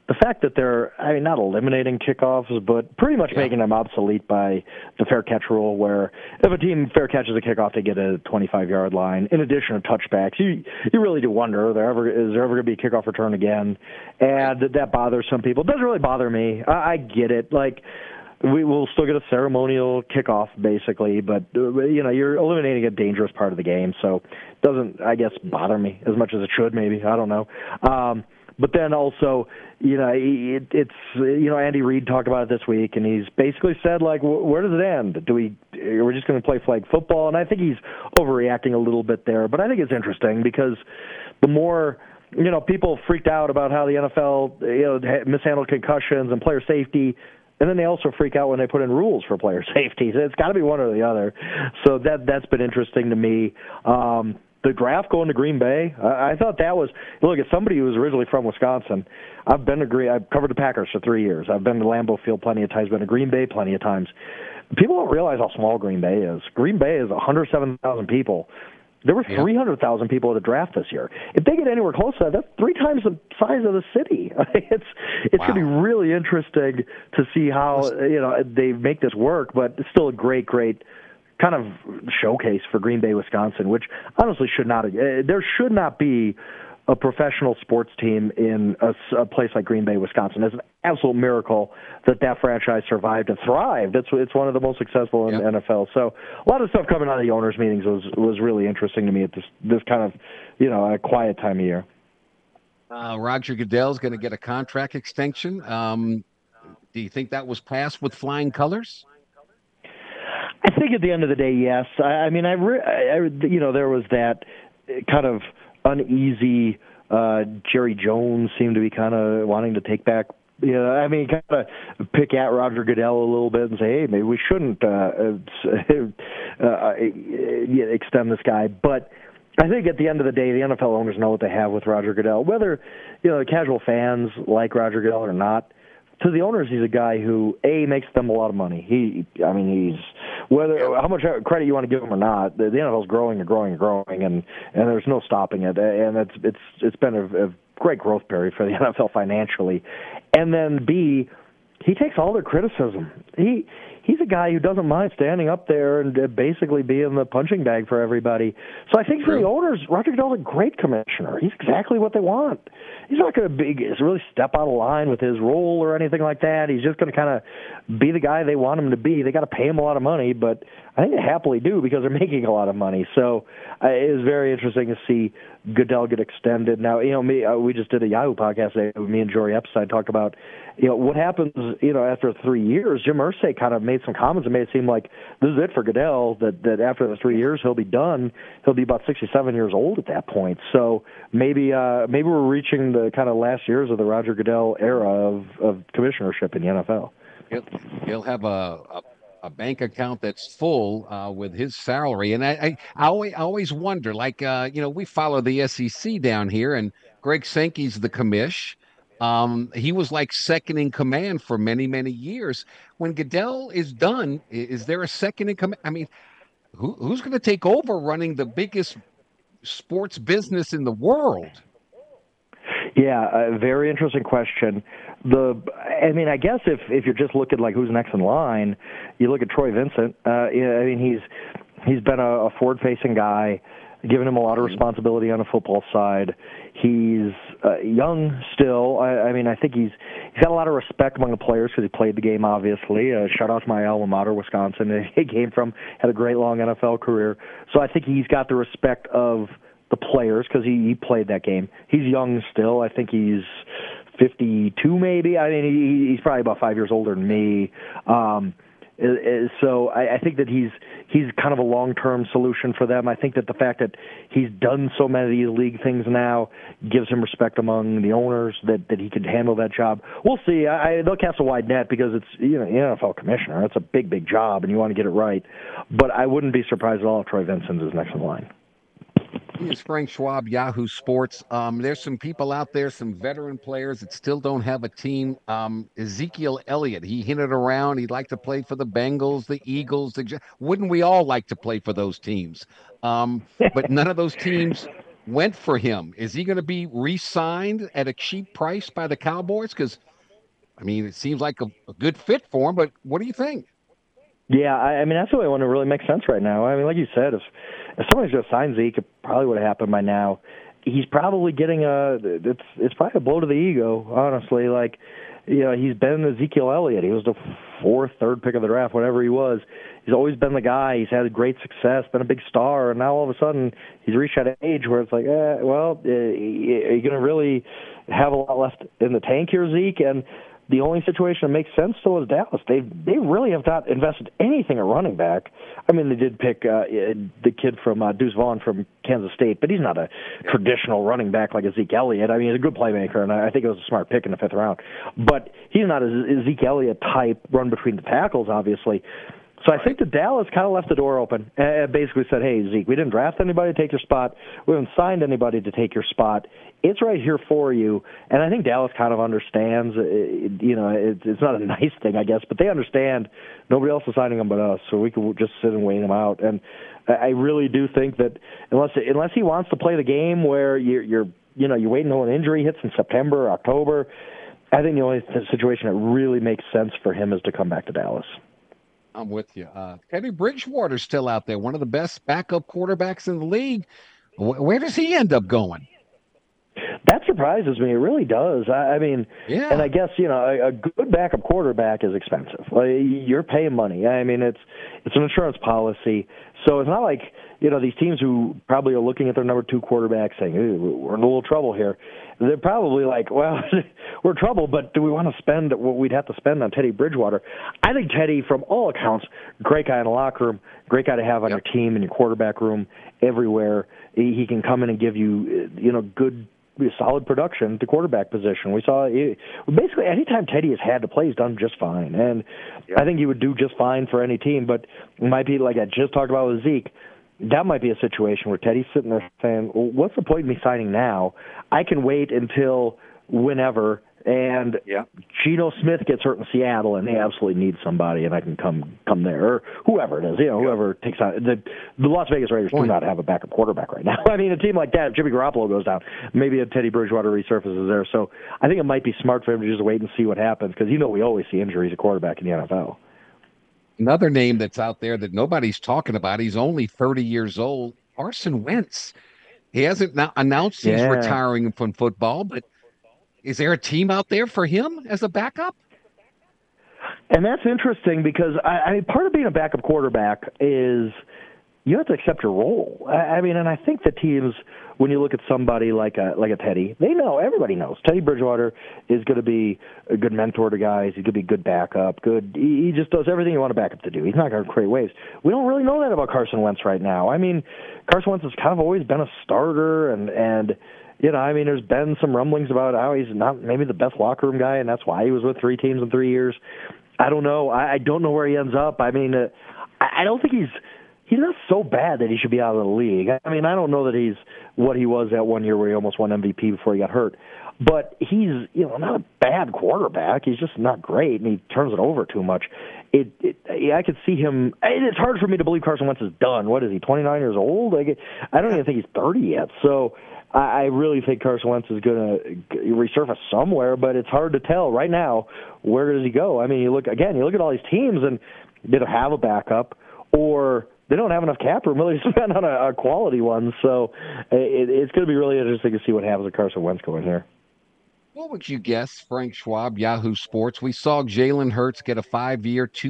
The fact that they're, I mean, not eliminating kickoffs, but pretty much yeah. making them obsolete by the fair catch rule, where if a team fair catches a kickoff, they get a 25 yard line. In addition to touchbacks, you you really do wonder, there ever is there ever going to be a kickoff return again? And that bothers some people. It doesn't really bother me. I, I get it. Like we will still get a ceremonial kickoff basically, but uh, you know you're eliminating a dangerous part of the game, so it doesn't I guess bother me as much as it should. Maybe I don't know. Um, but then also, you know, it, it's you know Andy Reid talked about it this week, and he's basically said like, where does it end? Do we we're just going to play flag football? And I think he's overreacting a little bit there, but I think it's interesting because the more you know, people freaked out about how the NFL, you know, mishandled concussions and player safety. And then they also freak out when they put in rules for player *laughs* safety. So it's got to be one or the other. So that that's been interesting to me. Um, the draft going to Green Bay, I, I thought that was look. As somebody who was originally from Wisconsin, I've been to Green. I've covered the Packers for three years. I've been to Lambeau Field plenty of times. Been to Green Bay plenty of times. People don't realize how small Green Bay is. Green Bay is 107,000 people. There were 300,000 people at the draft this year. If they get anywhere close to that, that's three times the size of the city. *laughs* it's it's wow. going to be really interesting to see how you know they make this work. But it's still a great, great kind of showcase for Green Bay, Wisconsin, which honestly should not. Uh, there should not be a professional sports team in a, a, place like Green Bay, Wisconsin. It's an absolute miracle that that franchise survived and thrived. It's it's one of the most successful in yep. the NFL. So a lot of stuff coming out of the owners' meetings was was really interesting to me at this this kind of you know a quiet time of year. Uh, Roger Goodell's going to get a contract extension. Um, do you think that was passed with flying colors? I think at the end of the day, yes. I, I mean, I, re- I, you know, there was that kind of uneasy. Uh, Jerry Jones seemed to be kind of wanting to take back you know, I mean, kind of pick at Roger Goodell a little bit and say, hey, maybe we shouldn't uh, *laughs* uh, uh, extend this guy. But I think at the end of the day, the NFL owners know what they have with Roger Goodell. Whether you know casual fans like Roger Goodell or not, to the owners, he's a guy who a makes them a lot of money. He, I mean, he's whether how much credit you want to give him or not. The, the NFL's growing and growing and growing, and and there's no stopping it. And it's it's it's been a, a great growth period for the *laughs* NFL financially. And then b, he takes all their criticism. He he's a guy who doesn't mind standing up there and uh, basically being the punching bag for everybody. So I think for the owners, Roger Goodell's a great commissioner. He's exactly what they want. He's not going to be really step out of line with his role or anything like that. He's just going to kind of be the guy they want him to be. They got to pay him a lot of money, but I think they happily do because they're *laughs* making a lot of money. So uh, it is very interesting to see Goodell get extended. Now, you know, me uh, we just did a Yahoo podcast today. Me and Jori Epstein talked about, you know, what happens, you know, after three years. Jim Irsay kind of made some comments and made it seem like this is it for Goodell. That that after the three years he'll be done. He'll be about sixty-seven years old at that point. So maybe uh, maybe we're reaching the kind of last years of the Roger Goodell era of of commissionership in the NFL. He'll, he'll have a, a a bank account that's full uh, with his salary. And I, I, I always, I always wonder, like, uh, you know, we follow the SEC down here, and Greg Sankey's the commish. Um, he was like second in command for many, many years. When Goodell is done, is there a second in command? I mean, who, who's going to take over running the biggest sports business in the world? Yeah, a very interesting question. The, I mean, I guess if if you're just looking like who's next in line, you look at Troy Vincent. Uh, I mean, he's he's been a, a forward-facing guy, given him a lot of responsibility on the football side. He's uh, young still. I, I mean, I think he's he's got a lot of respect among the players because he played the game. Obviously, uh, shout out to my alma mater, Wisconsin. *laughs* He came from had a great long NFL career, so I think he's got the respect of the players because he, he played that game. He's young still. I think he's 52 maybe. I mean, he, he's probably about five years older than me. Um, so I, I think that he's he's kind of a long term solution for them. I think that the fact that he's done so many of these league things now gives him respect among the owners that that he could handle that job. We'll see. I, they'll cast a wide net because it's you know NFL commissioner. It's a big big job and you want to get it right. But I wouldn't be surprised at all if Troy Vincent is next in line. Frank Schwab, Yahoo Sports. Um, there's some people out there, some veteran players that still don't have a team. Um, Ezekiel Elliott, he hinted around he'd like to play for the Bengals, the Eagles. The, wouldn't we all like to play for those teams? Um, but none of those teams went for him. Is he going to be re-signed at a cheap price by the Cowboys? Because, I mean, it seems like a, a good fit for him. But what do you think? Yeah, I, I mean that's the only one that really makes sense right now. I mean, like you said, if if somebody's just signed Zeke, it probably would have happened by now. He's probably getting a it's it's probably a blow to the ego, honestly. Like, you know, he's been Ezekiel Elliott. He was the fourth, third pick of the draft, whatever he was. He's always been the guy. He's had great success, been a big star, and now all of a sudden he's reached that age where it's like, eh, well, eh, are you going to really have a lot left in the tank here, Zeke? And the only situation that makes sense still is Dallas. They they really have not invested anything at running back. I mean, they did pick uh, the kid from uh, Deuce Vaughn from Kansas State, but he's not a traditional running back like a Zeke Elliott. I mean, he's a good playmaker, and I think it was a smart pick in the fifth round. But he's not a Zeke Elliott type run between the tackles, obviously. So I think the Dallas kind of left the door open and basically said, "Hey Zeke, we didn't draft anybody to take your spot. We haven't signed anybody to take your spot. It's right here for you." And I think Dallas kind of understands. Uh, you know, it's not a *laughs* nice thing, I guess, but they understand nobody else is signing him but us, so we can just sit and wait him out. And I really do think that unless unless he wants to play the game where you're, you're you know you're waiting until an injury hits in September, or October. I think the only situation that really makes sense for him is to come back to Dallas. I'm with you. Uh, Teddy Bridgewater's still out there, one of the best backup quarterbacks in the league. Where does he end up going? That surprises me. It really does. I, I mean, yeah. And I guess you know a, a good backup quarterback is expensive. Like, you're paying money. I mean, it's it's an insurance policy, so it's not like you know these teams who probably are looking at their number two quarterback saying we're in a little trouble here. They're probably like, well, *laughs* we're in trouble, but do we want to spend what we'd have to spend on Teddy Bridgewater? I think Teddy, from all accounts, great guy in the locker room, great guy to have on yep. your team in your quarterback room everywhere. He, he can come in and give you you know good solid production at the quarterback position. We saw basically anytime Teddy has had to play, he's done just fine, and I think he would do just fine for any team. But it might be like I just talked about with Zeke that might be a situation where Teddy's sitting there saying, well, "What's the point of me signing now? I can wait until whenever." And yeah. Geno Smith gets hurt in Seattle, and they absolutely need somebody, and I can come come there, or whoever it is, you know, whoever takes on the the Las Vegas Raiders do not have a backup quarterback right now. *laughs* I mean, a team like that, if Jimmy Garoppolo goes down, maybe a Teddy Bridgewater resurfaces there. So I think it might be smart for him to just wait and see what happens, because you know we always see injuries at quarterback in the NFL. Another name that's out there that nobody's talking about. He's only 30 years old. Carson Wentz. He hasn't now announced he's yeah. retiring from football, but is there a team out there for him as a backup? And that's interesting because I, I mean, part of being a backup quarterback is you have to accept your role. I, I mean, and I think the teams when you look at somebody like a like a Teddy, they know everybody knows Teddy Bridgewater is going to be a good mentor to guys. He's going to be a good backup. Good, he, he just does everything you want a backup to do. He's not going to create waves. We don't really know that about Carson Wentz right now. I mean, Carson Wentz has kind of always been a starter, and and you know, I mean, there's been some rumblings about how he's not maybe the best locker room guy, and that's why he was with three teams in three years. I don't know. I, I don't know where he ends up. I mean, uh, I, I don't think he's he's not so bad that he should be out of the league. I mean, I don't know that he's what he was that one year where he almost won MVP before he got hurt. but he's you know not a bad quarterback. He's just not great, and he turns it over too much. It, it I could see him. It's hard for me to believe Carson Wentz is done. What is he? 29 years old? Like, I don't even think he's 30 yet. So I, I really think Carson Wentz is going to resurface somewhere, but it's hard to tell right now. Where does he go? I mean, you look again. You look at all these teams, and they don't have a backup, or they don't have enough cap room really to *laughs* spend on a, a quality one. So it, it's going to be really interesting to see what happens with Carson Wentz going here. What would you guess, Frank Schwab, Yahoo Sports? We saw Jalen Hurts get a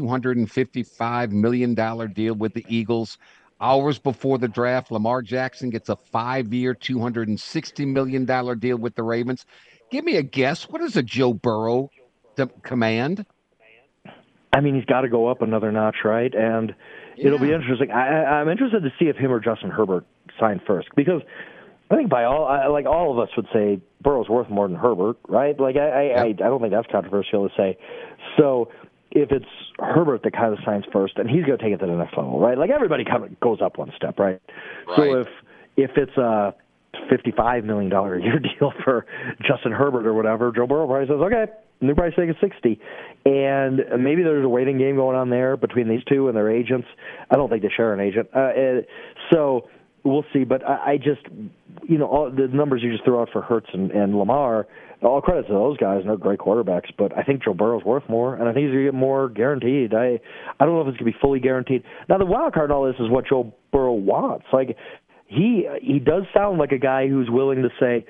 hundred and fifty-five million dollar deal with the Eagles. Hours before the draft, Lamar Jackson gets a five-year, two hundred and sixty million dollar deal with the Ravens. Give me a guess. What is a Joe Burrow command? I mean, he's got to go up another notch, right? And yeah. it'll be interesting. I, I'm interested to see if him or Justin Herbert sign first because I think by all, I, like all of us would say, Burrow's worth more than Herbert, right? Like I, I, yep. I, I don't think that's controversial to say. So if it's Herbert that kind of signs first, and he's going to take it to the next level, right? Like everybody kind of goes up one step, right? right. So if if it's a fifty-five million dollar a year *laughs* deal for Justin Herbert or whatever, Joe Burrow probably says, okay, new price tag is sixty, and maybe there's a waiting game going on there between these two and their agents. I don't think they share an agent, uh, so we'll see. But I, I just, you know, all the numbers you just threw out for Hurts and, and Lamar, all credit to those guys, and they're great quarterbacks. But I think Joe Burrow's worth more, and I think he's gonna get more guaranteed. I, I don't know if it's gonna be fully guaranteed. Now the wild card in all this is what Joe Burrow wants. Like he, he does sound like a guy who's willing to say,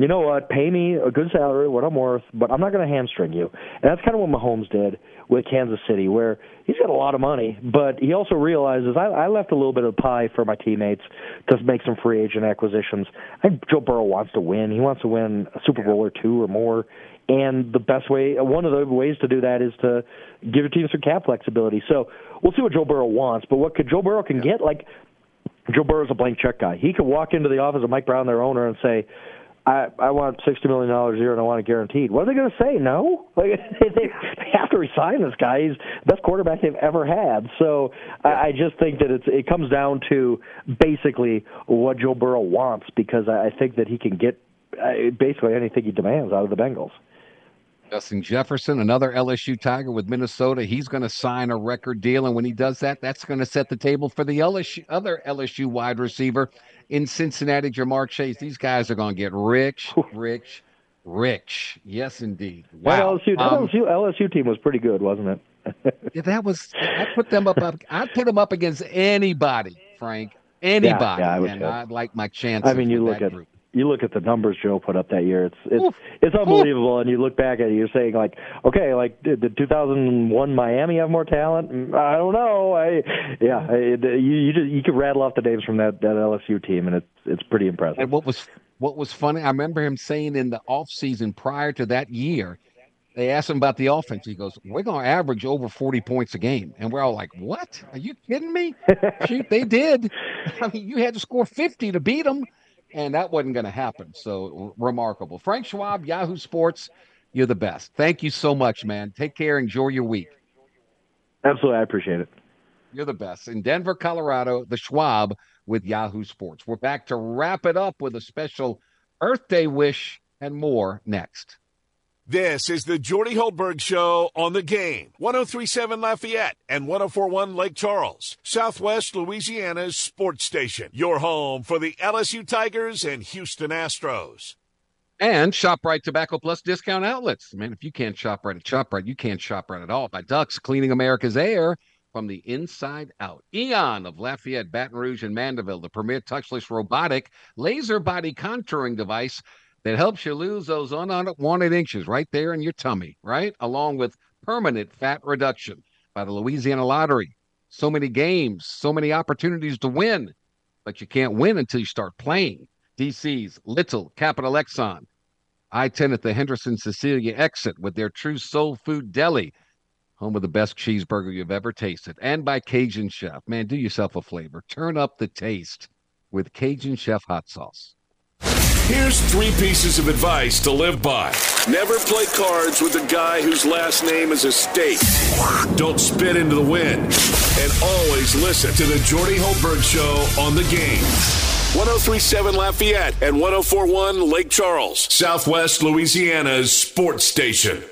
you know what, pay me a good salary, what I'm worth, but I'm not going to hamstring you. And that's kind of what Mahomes did with Kansas City, where he's got a lot of money, but he also realizes I, I left a little bit of pie for my teammates to make some free agent acquisitions. I think Joe Burrow wants to win. He wants to win a Super Bowl or two or more. And the best way, one of the ways to do that is to give your team some cap flexibility. So we'll see what Joe Burrow wants. But what could Joe Burrow can get? Like Joe Burrow's a blank check guy. He could walk into the office of Mike Brown, their owner, and say, I I want sixty million dollars a year and I want it guaranteed. What are they going to say? No, like *laughs* they, they have to resign this guy. He's the best quarterback they've ever had. So. I, I just think that it's it comes down to basically what Joe Burrow wants because I, I think that he can get uh, basically anything he demands out of the Bengals. Justin Jefferson, another LSU Tiger with Minnesota. He's going to sign a record deal, and when he does that, that's going to set the table for the LSU, other LSU wide receiver in Cincinnati, Ja'Marr Chase. These guys are going to get rich, rich, rich. Yes, indeed. Wow. That LSU, that um, LSU, LSU team was pretty good, wasn't it? *laughs* yeah, that was. I put them up. up I put them up against anybody, Frank. Anybody, yeah, yeah, I and I like my chances. I mean, you look at group you look at the numbers Joe put up that year. It's it's Oof. it's unbelievable. Oof. And you look back at it, you're saying like, okay, like did, did 2001 Miami have more talent? Mm, I don't know. I yeah, it, you you just you could rattle off the names from that that LSU team, and it's it's pretty impressive. And what was what was funny, I remember him saying in the off season prior to that year. They asked him about the offense. He goes, "We're going to average over 40 points a game," and we're all like, "What? Are you kidding me?" *laughs* Shoot, they did. *laughs* I mean, you had to score 50 to beat them and that wasn't going to happen. So remarkable. Frank Schwab, Yahoo Sports, you're the best. Thank you so much, man. Take care. Enjoy your week. Absolutely. I appreciate it. You're the best. In Denver, Colorado, the Schwab with Yahoo Sports. We're back to wrap it up with a special Earth Day wish and more next. This is the Jordy Hultberg Show on the game. 1037 Lafayette and 1041 Lake Charles, Southwest Louisiana's sports station. Your home for the LSU Tigers and Houston Astros. And ShopRite Tobacco Plus discount outlets. Man, if you can't shop right at ShopRite, you can't shop right at all. By Ducks, cleaning America's air from the inside out. Eon of Lafayette, Baton Rouge, and Mandeville, the premier touchless robotic laser body contouring device that helps you lose those unwanted inches right there in your tummy, right? Along with permanent fat reduction by the Louisiana Lottery. So many games, so many opportunities to win, but you can't win until you start playing. DC's Little Capital Exxon, I 10 at the Henderson Cecilia exit with their true soul food deli, home of the best cheeseburger you've ever tasted, and by Cajun Chef. Man, do yourself a flavor. Turn up the taste with Cajun Chef hot sauce. Here's three pieces of advice to live by. Never play cards with a guy whose last name is a state. Don't spit into the wind. And always listen to the Jordy Hultberg Show on the game. 1037 Lafayette and 1041 Lake Charles, Southwest Louisiana's sports station.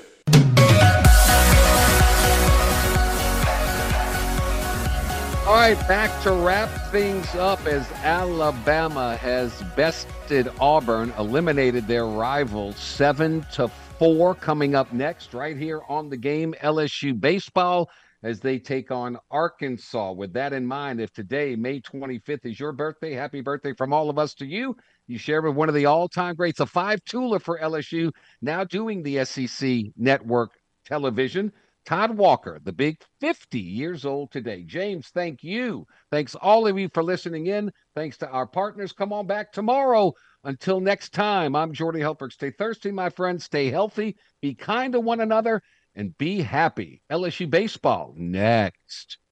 All right, back to wrap things up as Alabama has bested Auburn, eliminated their rival seven to four. Coming up next, right here on the game, LSU baseball as they take on Arkansas. With that in mind, if today, May 25th, is your birthday, happy birthday from all of us to you. You share with one of the all-time greats, a five-tooler for LSU, now doing the SEC network television. Todd Walker, the big 50 years old today. James, thank you. Thanks all of you for listening in. Thanks to our partners. Come on back tomorrow. Until next time, I'm Jordy Hultberg. Stay thirsty, my friends. Stay healthy. Be kind to one another and be happy. LSU baseball next.